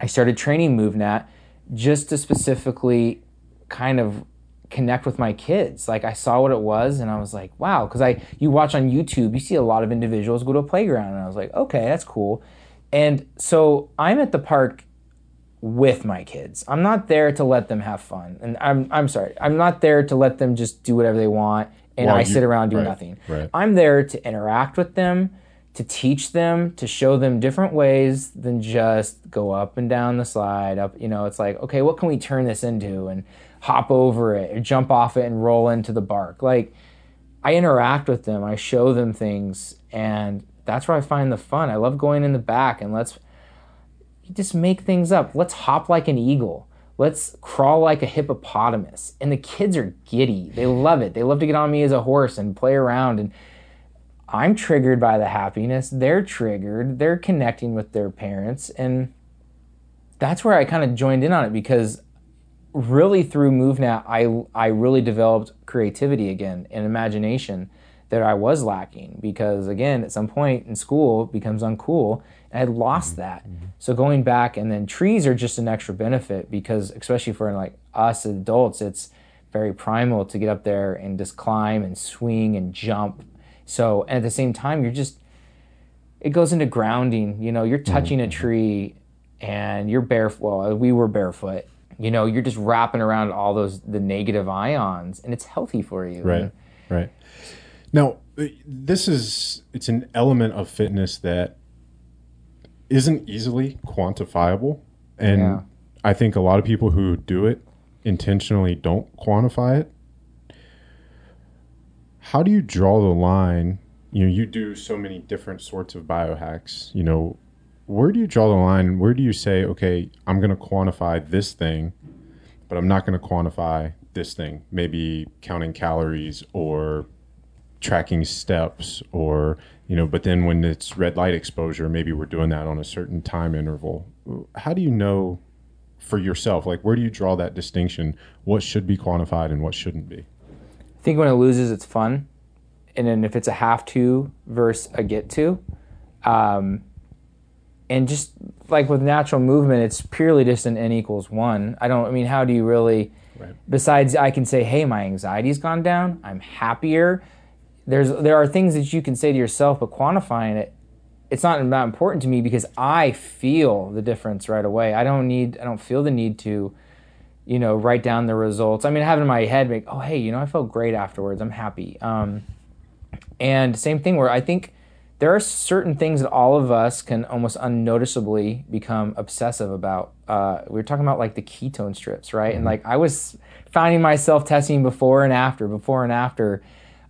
I started training MovNat just to specifically kind of connect with my kids. Like I saw what it was and I was like, wow, cuz I you watch on YouTube, you see a lot of individuals go to a playground and I was like, okay, that's cool. And so I'm at the park with my kids. I'm not there to let them have fun. And I'm I'm sorry. I'm not there to let them just do whatever they want and While I you- sit around do right, nothing. right. I'm there to interact with them, to teach them, to show them different ways than just go up and down the slide. Up, you know, it's like, okay, what can we turn this into and hop over it or jump off it and roll into the bark. Like I interact with them, I show them things and that's where I find the fun. I love going in the back and let's just make things up. Let's hop like an eagle. Let's crawl like a hippopotamus. And the kids are giddy. They love it. They love to get on me as a horse and play around. And I'm triggered by the happiness. They're triggered. They're connecting with their parents. And that's where I kind of joined in on it because really through MovNat, I, I really developed creativity again and imagination that I was lacking because again, at some point in school it becomes uncool I had lost mm-hmm. that. Mm-hmm. So going back and then trees are just an extra benefit because especially for like us adults, it's very primal to get up there and just climb and swing and jump. So and at the same time, you're just it goes into grounding. You know, you're mm-hmm. touching a tree and you're barefoot. Well, we were barefoot. You know, you're just wrapping around all those the negative ions, and it's healthy for you. Right. Right. Now, this is it's an element of fitness that isn't easily quantifiable, and Yeah. I think a lot of people who do it intentionally don't quantify it. How do you draw the line? You know, you do so many different sorts of biohacks. You know, where do you draw the line? Where do you say, okay, I'm going to quantify this thing, but I'm not going to quantify this thing? Maybe counting calories or tracking steps or you know but then when it's red light exposure maybe we're doing that on a certain time interval how do you know for yourself like where do you draw that distinction what should be quantified and what shouldn't be I think when it loses, it's fun, and then if it's a have to versus a get to, um, and just like with natural movement, it's purely just an n equals one. I don't. I mean, how do you really? Right. Besides, I can say, hey, my anxiety's gone down. I'm happier. There's there are things that you can say to yourself, but quantifying it, it's not that important to me because I feel the difference right away. I don't need. I don't feel the need to you know, write down the results. I mean, I have it in my head, like, oh, hey, you know, I felt great afterwards. I'm happy. Um, and same thing where I think there are certain things that all of us can almost unnoticeably become obsessive about. Uh, we were talking about like the ketone strips, right? And like I was finding myself testing before and after, before and after.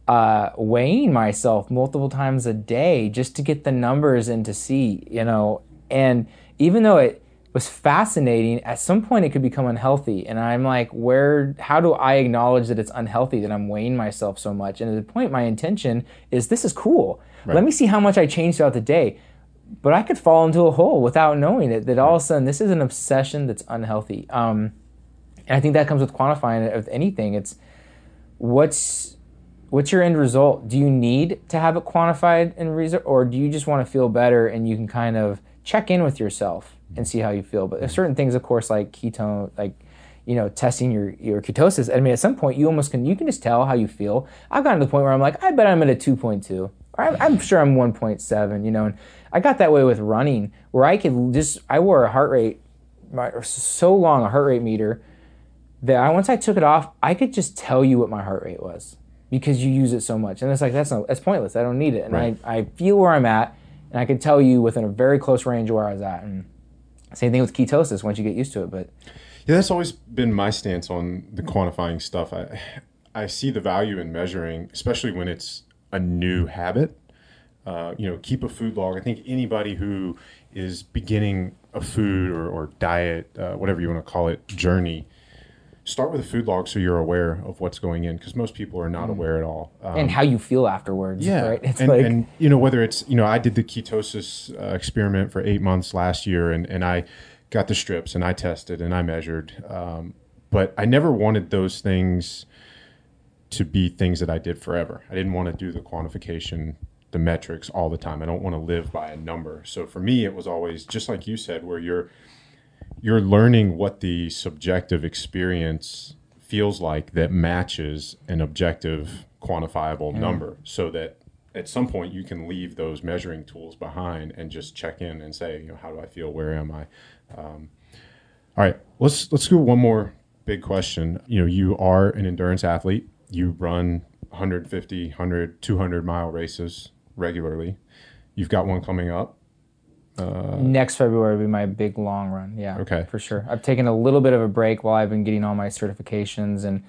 Uh, weighing myself multiple times a day just to get the numbers and to see, you know. And even though it was fascinating, at some point it could become unhealthy. And I'm like, where, how do I acknowledge that it's unhealthy that I'm weighing myself so much? And at the point, my intention is this is cool. Let me see how much I change throughout the day. But I could fall into a hole without knowing it. That all of a sudden this is an obsession that's unhealthy. Um, and I think that comes with quantifying it with anything. It's what's what's your end result? Do you need to have it quantified in result, or do you just want to feel better and you can kind of check in with yourself and see how you feel? But there's mm-hmm. certain things, of course, like ketone, like you know, testing your your ketosis. I mean, at some point, you almost can you can just tell how you feel. I've gotten to the point where I'm like, I bet I'm at a 2.2, or I'm, I'm sure I'm 1.7. You know, and I got that way with running, where I could just I wore a heart rate, my, so long a heart rate meter that I once I took it off, I could just tell you what my heart rate was because you use it so much. And it's like that's not that's pointless. I don't need it. And Right. I, I feel where I'm at and I could tell you within a very close range where I was at. And same thing with ketosis once you get used to it. But Yeah, that's always been my stance on the quantifying stuff. I I see the value in measuring, especially when it's a new habit. Uh, you know, keep a food log. I think anybody who is beginning a food or, or diet, uh, whatever you want to call it, journey, start with a food log so you're aware of what's going in because most people are not aware at all. Um, and how you feel afterwards. yeah, Right. It's and, like and you know whether it's you know I did the ketosis uh, experiment for eight months last year, and and I got the strips and I tested and I measured, um, but I never wanted those things to be things that I did forever. I didn't want to do the quantification, the metrics all the time. I don't want to live by a number. So for me, it was always just like you said, where you're you're learning what the subjective experience feels like that matches an objective quantifiable number so that at some point you can leave those measuring tools behind and just check in and say you know how do i feel? Where am i? Um, all right let's let's do one more big question. You know you are an endurance athlete. You run 150 100 200 mile races regularly. You've got one coming up Uh, next February will be my big long run. Yeah. Okay. For sure. I've taken a little bit of a break while I've been getting all my certifications and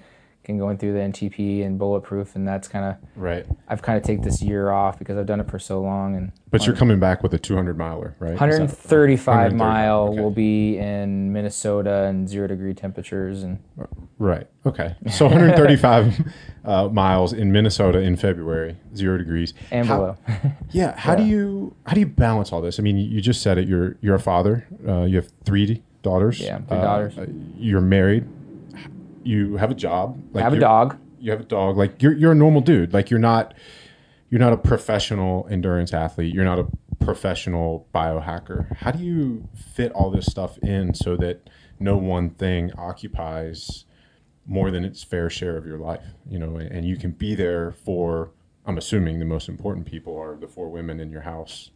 can going through the NTP and bulletproof and that's kind of right I've kind of take this year off because I've done it for so long and but you're coming back with a 200 miler right Is that- 135 mile okay. will be in Minnesota and zero degree temperatures and Right. Okay. So 135 uh, miles in Minnesota in February, zero degrees. and How- below. Yeah. How do you how do you balance all this? I mean, you just said it. You're you're a father. Uh, you have three daughters. Yeah, three daughters. uh, You're married. You have a job. Like have a dog. You have a dog. Like you're you're a normal dude. Like you're not you're not a professional endurance athlete. You're not a professional biohacker. How do you fit all this stuff in so that no one thing occupies more than its fair share of your life? You know, and you can be there for. I'm assuming the most important people are the four women in your house.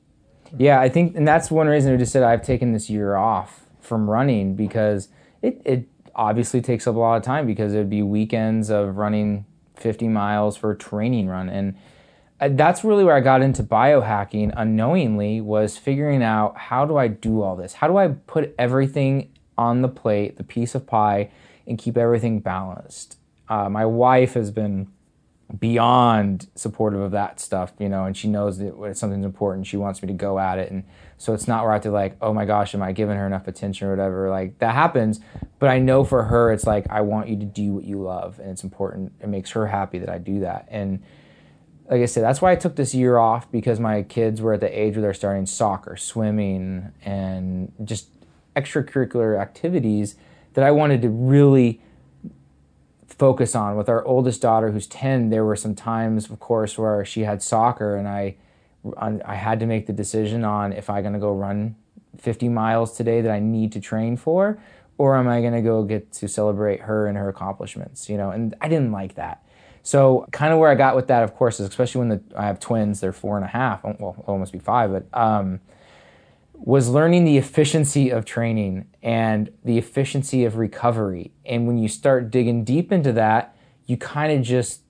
Yeah, I think, and that's one reason I just said I've taken this year off from running because it, it obviously takes up a lot of time because it'd be weekends of running 50 miles for a training run. And uh, that's really where I got into biohacking unknowingly was figuring out how do I do all this? How do I put everything on the plate, the piece of pie, and keep everything balanced? Uh, my wife has been beyond supportive of that stuff, you know, and she knows that something's important, she wants me to go at it. And so it's not where I have to like, oh my gosh, am I giving her enough attention or whatever? Like that happens. But I know for her, it's like, I want you to do what you love. And it's important. It makes her happy that I do that. And like I said, that's why I took this year off because my kids were at the age where they're starting soccer, swimming, and just extracurricular activities that I wanted to really focus on. With our oldest daughter, who's 10, there were some times, of course, where she had soccer, and I, I had to make the decision on if I'm going to go run 50 miles today that I need to train for, or am I going to go get to celebrate her and her accomplishments, you know? And I didn't like that. So, kind of where I got with that, of course, is especially when the, I have twins, they're four and a half, well, almost be five, but um, was learning the efficiency of training and the efficiency of recovery. And when you start digging deep into that, you kind of just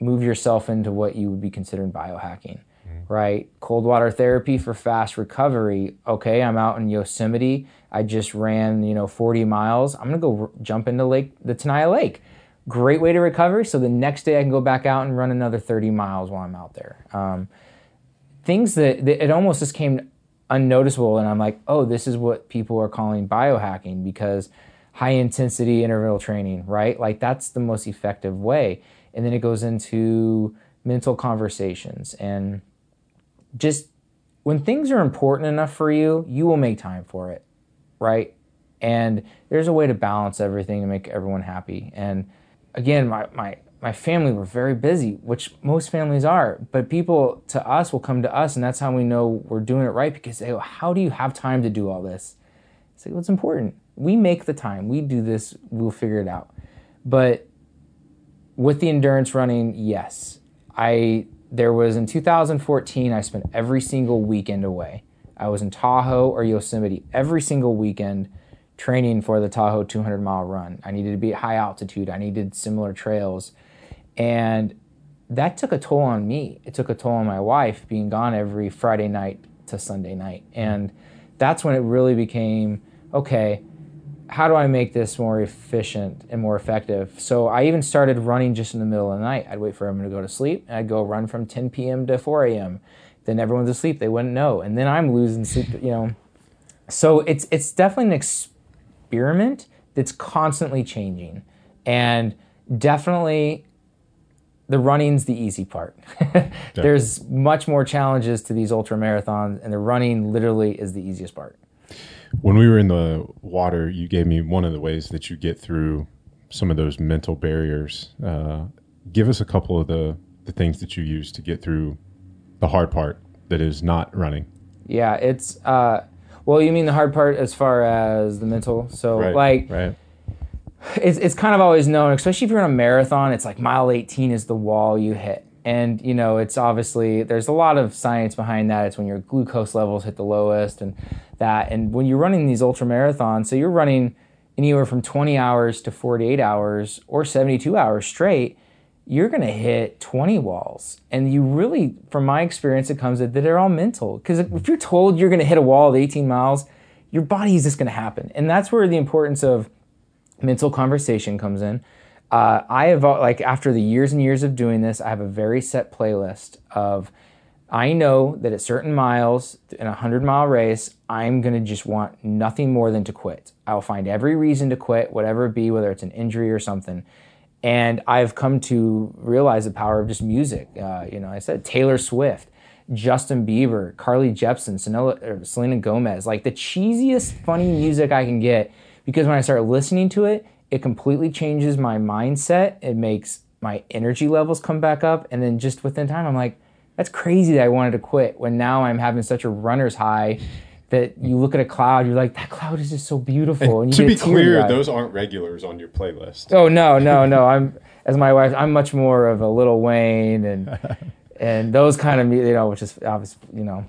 move yourself into what you would be considering biohacking, right? Cold water therapy for fast recovery. Okay, I'm out in Yosemite. I just ran, you know, 40 miles. I'm gonna go r- jump into Lake, the Tenaya Lake. great way to recover. So the next day I can go back out and run another 30 miles while I'm out there. Um, things that, that it almost just came unnoticeable, and I'm like, oh, this is what people are calling biohacking because high intensity interval training, right? Like that's the most effective way. And then it goes into mental conversations and just when things are important enough for you, you will make time for it, right? And there's a way to balance everything to make everyone happy. And again, my, my, my family were very busy, which most families are, but people to us will come to us, and that's how we know we're doing it right because they go, How do you have time to do all this? It's like, well, it's important. We make the time, we do this, we'll figure it out. But with the endurance running, yes, I there was in 2014, I spent every single weekend away. I was in Tahoe or Yosemite every single weekend training for the Tahoe 200 mile run. I needed to be at high altitude, I needed similar trails. And that took a toll on me. It took a toll on my wife being gone every Friday night to Sunday night. And that's when it really became okay, how do I make this more efficient and more effective? So I even started running just in the middle of the night. I'd wait for everyone to go to sleep, and I'd go run from 10 p.m. to 4 a.m. Then everyone's asleep; they wouldn't know, and then I'm losing sleep. You know, so it's it's definitely an experiment that's constantly changing, and definitely the running's the easy part. There's much more challenges to these ultra marathons, and the running literally is the easiest part. When we were in the water, you gave me one of the ways that you get through some of those mental barriers. Uh, give us a couple of the, the things that you use to get through the hard part that is not running. Yeah, it's uh, well, you mean the hard part as far as the mental. So Right, like right. it's it's kind of always known, especially if you're in a marathon, it's like mile 18 is the wall you hit. And you know, it's obviously there's a lot of science behind that. It's when your glucose levels hit the lowest and that. And when you're running these ultra marathons, so you're running anywhere from 20 hours to 48 hours or 72 hours straight, you're going to hit 20 walls. And you really, from my experience, it comes that they're all mental. Because if you're told you're going to hit a wall at 18 miles, your body is just going to happen. And that's where the importance of mental conversation comes in. Uh, I have like after the years and years of doing this, I have a very set playlist of. I know that at certain miles in a hundred mile race, I'm gonna just want nothing more than to quit. I'll find every reason to quit, whatever it be, whether it's an injury or something. And I've come to realize the power of just music. Uh, you know, I said Taylor Swift, Justin Bieber, Carly Jepsen, Selena Gomez, like the cheesiest, funny music I can get. Because when I start listening to it, it completely changes my mindset. It makes my energy levels come back up. And then just within time, I'm like, that's crazy that I wanted to quit when now I'm having such a runner's high that you look at a cloud, you're like, that cloud is just so beautiful. And you to be clear, those aren't regulars on your playlist. Oh no, no, no. I'm as my wife. I'm much more of a Lil Wayne and and those kind of you know, which is obviously you know,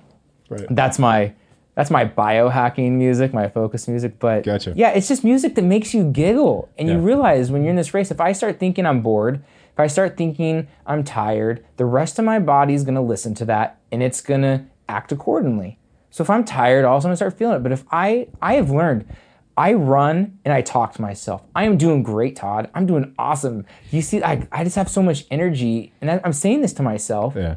Right. that's my that's my biohacking music, my focus music. But Gotcha. yeah, it's just music that makes you giggle, and you realize when you're in this race, if I start thinking I'm bored, if I start thinking I'm tired, the rest of my body's gonna listen to that, and it's gonna act accordingly. So if I'm tired, also I'm gonna start feeling it. But if I I have learned. I run and I talk to myself. I am doing great, Todd. I'm doing awesome. You see, I, I just have so much energy, and I, I'm saying this to myself, Yeah.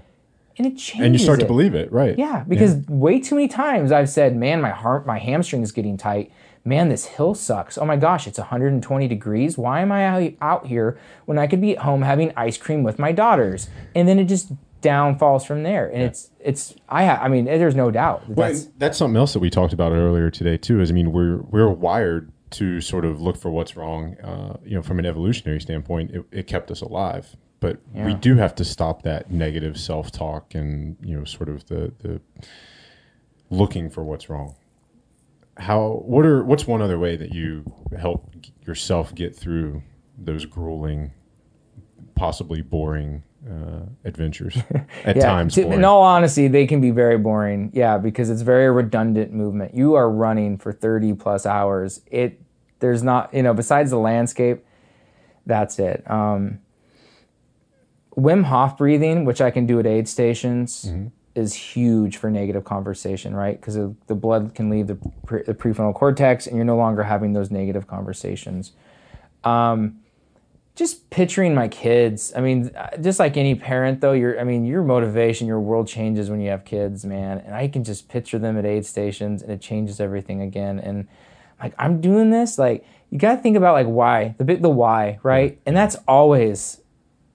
And it changes. And you start to believe it, right? Yeah, because way too many times I've said, "Man, my heart, my hamstring is getting tight. Man, this hill sucks. Oh my gosh, it's 120 degrees. Why am I out- here when I could be at home having ice cream with my daughters?" And then it just downfalls from there. And it's it's I ha- I mean, there's no doubt. that Well, That's, that's something else that we talked about earlier today too. Is I mean, we're we're wired to sort of look for what's wrong. Uh, you know, from an evolutionary standpoint, it, it kept us alive. But we do have to stop that negative self talk and you know, sort of the the looking for what's wrong. How? What are? What's one other way that you help yourself get through those grueling, possibly boring uh, adventures at yeah, times? boring. in all honesty, they can be very boring. Yeah, because it's very redundant movement. You are running for 30 plus hours. It there's not, you know, besides the landscape, that's it. Um, Wim Hof breathing, which I can do at aid stations, is huge for negative conversation, right? Because the blood can leave the, pre- the prefrontal cortex, and you're no longer having those negative conversations just picturing my kids. I mean, uh, just like any parent, though, your I mean, your motivation, your world changes when you have kids, man. And I can just picture them at aid stations, and it changes everything again. And like, I'm doing this. Like, you got to think about like why the bit the why, right? And that's always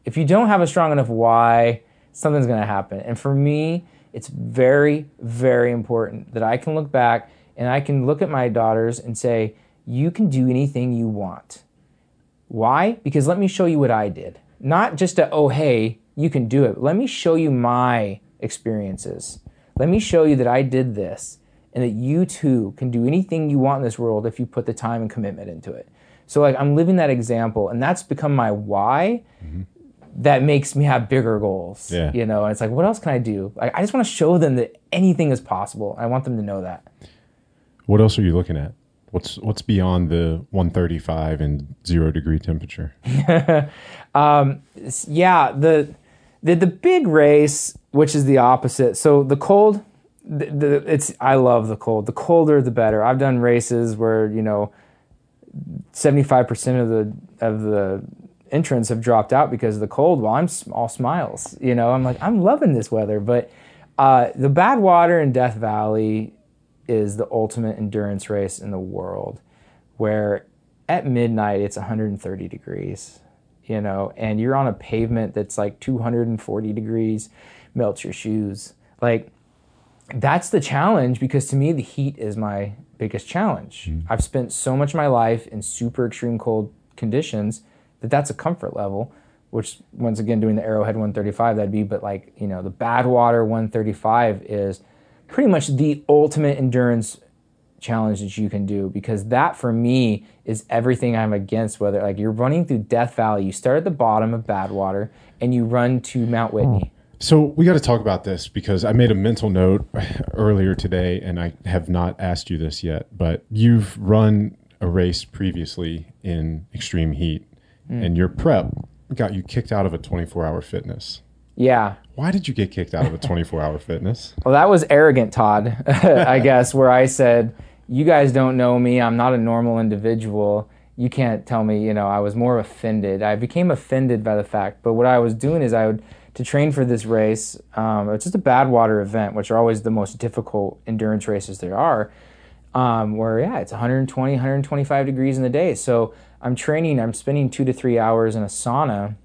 if you don't have a strong enough why, something's going to happen. And for me, it's very, very important that I can look back and I can look at my daughters and say, you can do anything you want. Why? Because let me show you what I did. Not just a, oh, hey, you can do it. Let me show you my experiences. Let me show you that I did this and that you too can do anything you want in this world if you put the time and commitment into it. So, like, I'm living that example, and that's become my why. Mm-hmm. That makes me have bigger goals. Yeah. You know, and it's like, what else can I do? Like, I just want to show them that anything is possible. I want them to know that. What else are you looking at? What's what's beyond the 135 and zero degree temperature? um, yeah, the, the the big race, which is the opposite. So the cold, the, the, it's I love the cold. The colder, the better. I've done races where you know, 75 percent of the of the entrants have dropped out because of the cold. Well, I'm all smiles. You know, I'm like I'm loving this weather, but uh, the Badwater in Death Valley is the ultimate endurance race in the world where at midnight it's 130 degrees you know and you're on a pavement that's like 240 degrees melts your shoes like that's the challenge because to me the heat is my biggest challenge mm. i've spent so much of my life in super extreme cold conditions that that's a comfort level which once again doing the arrowhead 135 that'd be but like you know the badwater 135 is pretty much the ultimate endurance challenge that you can do because that for me is everything I'm against. Whether like you're running through Death Valley, you start at the bottom of Badwater and you run to Mount hmm. Whitney. So we got to talk about this because I made a mental note earlier today, and I have not asked you this yet. But you've run a race previously in extreme heat, mm. and your prep got you kicked out of a 24-hour fitness. Yeah. Why did you get kicked out of a 24 hour fitness? Well, that was arrogant, Todd, I guess, where I said, You guys don't know me. I'm not a normal individual. You can't tell me, you know, I was more offended. I became offended by the fact. But what I was doing is I would, to train for this race, um, it's just a Badwater event, which are always the most difficult endurance races there are, um, where, yeah, it's 120, 125 degrees in the day. So I'm training, I'm spending two to three hours in a sauna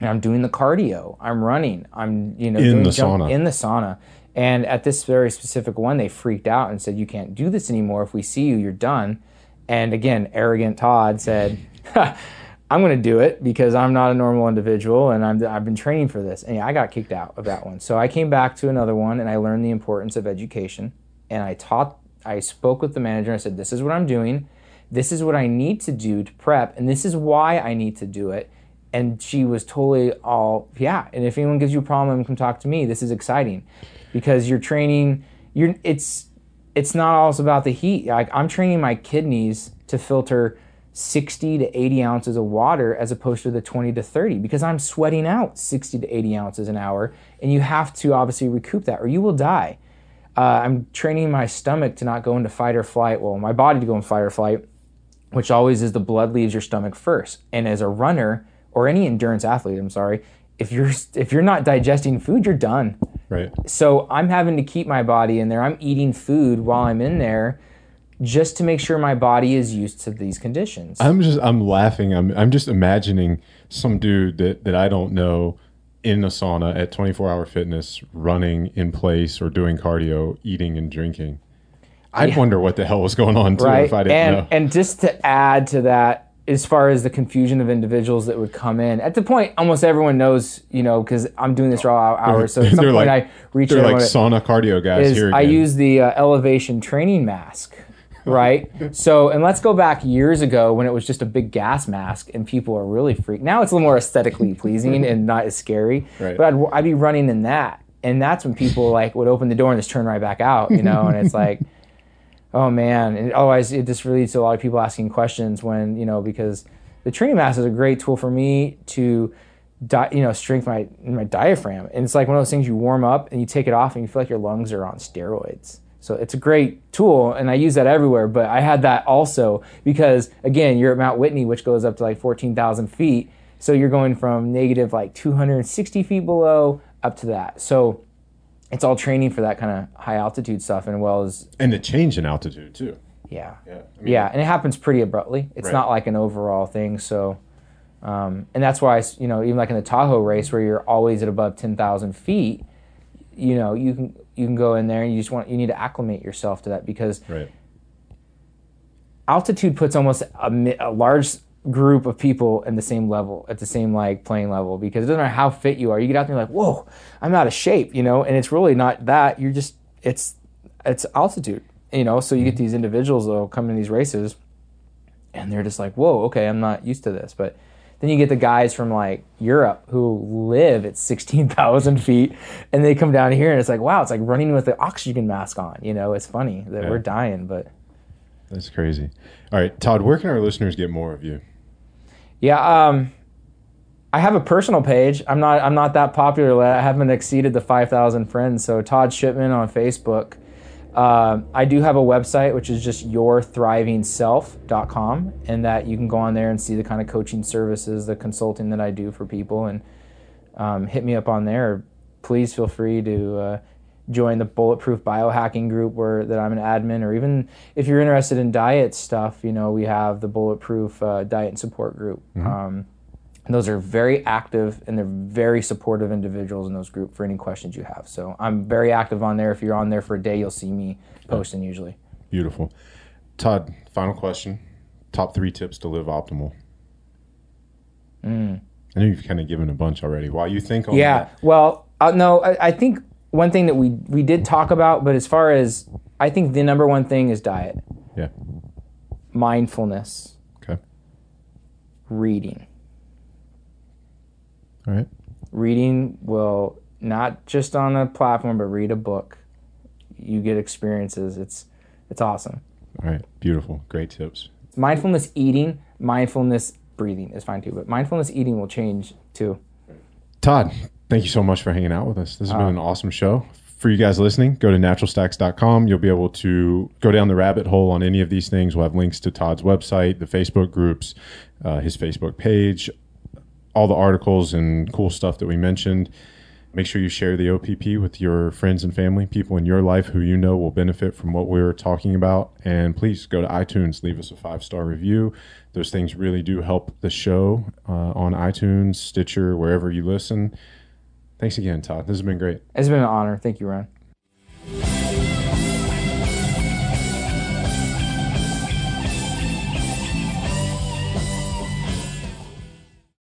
and I'm doing the cardio. I'm running. I'm you know in doing the jump, sauna. in the sauna. And at this very specific one, they freaked out and said, "You can't do this anymore. If we see you, you're done." And again, arrogant Todd said, "I'm going to do it because I'm not a normal individual, and I'm, I've been training for this." And yeah, I got kicked out of that one. So I came back to another one, and I learned the importance of education. And I taught. I spoke with the manager. I said, "This is what I'm doing. This is what I need to do to prep, and this is why I need to do it." and she was totally all yeah and if anyone gives you a problem come talk to me. This is exciting. Because you're training you're it's it's not all about the heat. Like i'm training my kidneys to filter 60 to 80 ounces of water as opposed to the 20 to 30 because i'm sweating out 60 to 80 ounces an hour and you have to obviously recoup that or you will die. Uh, i'm training my stomach to not go into fight or flight. Well my body to go in fight or flight which always is the blood leaves your stomach first and as a runner or any endurance athlete, I'm sorry, if you're if you're not digesting food, you're done. Right. So I'm having to keep my body in there. I'm eating food while I'm in there just to make sure my body is used to these conditions. I'm just I'm laughing. I'm I'm just imagining some dude that that I don't know in a sauna at 24 hour fitness running in place or doing cardio, eating and drinking. I'd yeah. wonder what the hell was going on too right? if I didn't and, know. And just to add to that, as far as the confusion of individuals that would come in at the point almost everyone knows you know because i'm doing this for all hours so at some point like, i reach they're like sauna cardio guys is here i use the uh, elevation training mask right so and let's go back years ago when it was just a big gas mask and people are really freaked now it's a little more aesthetically pleasing and not as scary right. but I'd, I'd be running in that and that's when people like would open the door and just turn right back out you know and it's like oh man. And otherwise it just leads to a lot of people asking questions when you know because the training mask is a great tool for me to di- you know strengthen my my diaphragm. And it's like one of those things you warm up and you take it off and you feel like your lungs are on steroids. So it's a great tool and i use that everywhere but i had that also because again you're at mount whitney which goes up to like 14000 feet. So you're going from negative like 260 feet below up to that. So it's all training for that kind of high altitude stuff, and well as And the change in altitude too. yeah, Yeah. I mean, yeah, and it happens pretty abruptly. It's Right. not like an overall thing. So, um, and that's why you know even like in the Tahoe race where you're always at above ten thousand feet, you know you can you can go in there and you just want you need to acclimate yourself to that because Right. altitude puts almost a, a large group of people in the same level at the same like playing level because it doesn't matter how fit you are you get out there and you're like whoa i'm out of shape you know and it's really not that you're just it's it's altitude you know so you get mm-hmm. these individuals that'll come in these races and they're just like whoa okay i'm not used to this but then you get the guys from like Europe who live at 16,000 feet and they come down here and it's like, wow, it's like running with the oxygen mask on. You know, it's funny that Yeah. we're dying, but That's crazy. All right, Todd, where can our listeners get more of you? Yeah, um, I have a personal page. I'm not I'm not that popular. I haven't exceeded the five thousand friends. So Todd Shipman on Facebook. Uh, I do have a website which is just yourthrivingself.com, and that you can go on there and see the kind of coaching services, the consulting that I do for people, and um, hit me up on there. Please feel free to uh, join the Bulletproof Biohacking group where that I'm an admin, or even if you're interested in diet stuff, you know we have the Bulletproof uh, Diet and Support group. Um, and those are very active and they're very supportive individuals in those group for any questions you have. So I'm very active on there. If you're on there for a day, you'll see me posting usually. Beautiful. Todd, final question. Top three tips to live optimal. I know you've kind of given a bunch already. While you think on Yeah. that, Well, uh, no, I, I think one thing that we we did talk about, but as far as I think the number one thing is diet, yeah. mindfulness, Okay. reading. All right. Reading will not just on a platform, but read a book. You get experiences. It's it's awesome. All right. Beautiful. Great tips. mindfulness eating, mindfulness breathing is fine too, but mindfulness eating will change too. Todd, thank you so much for hanging out with us. This has Uh, been an awesome show. For you guys listening, go to naturalstacks.com. You'll be able to go down the rabbit hole on any of these things. We'll have links to Todd's website, the Facebook groups, uh, his Facebook page, all the articles and cool stuff that we mentioned. Make sure you share the OPP with your friends and family, people in your life who you know will benefit from what we're talking about. And please go to iTunes, leave us a five star review. Those things really do help the show uh, on iTunes, Stitcher, wherever you listen. Thanks again, Todd. This has been great. It's been an honor. Thank you, Ryan.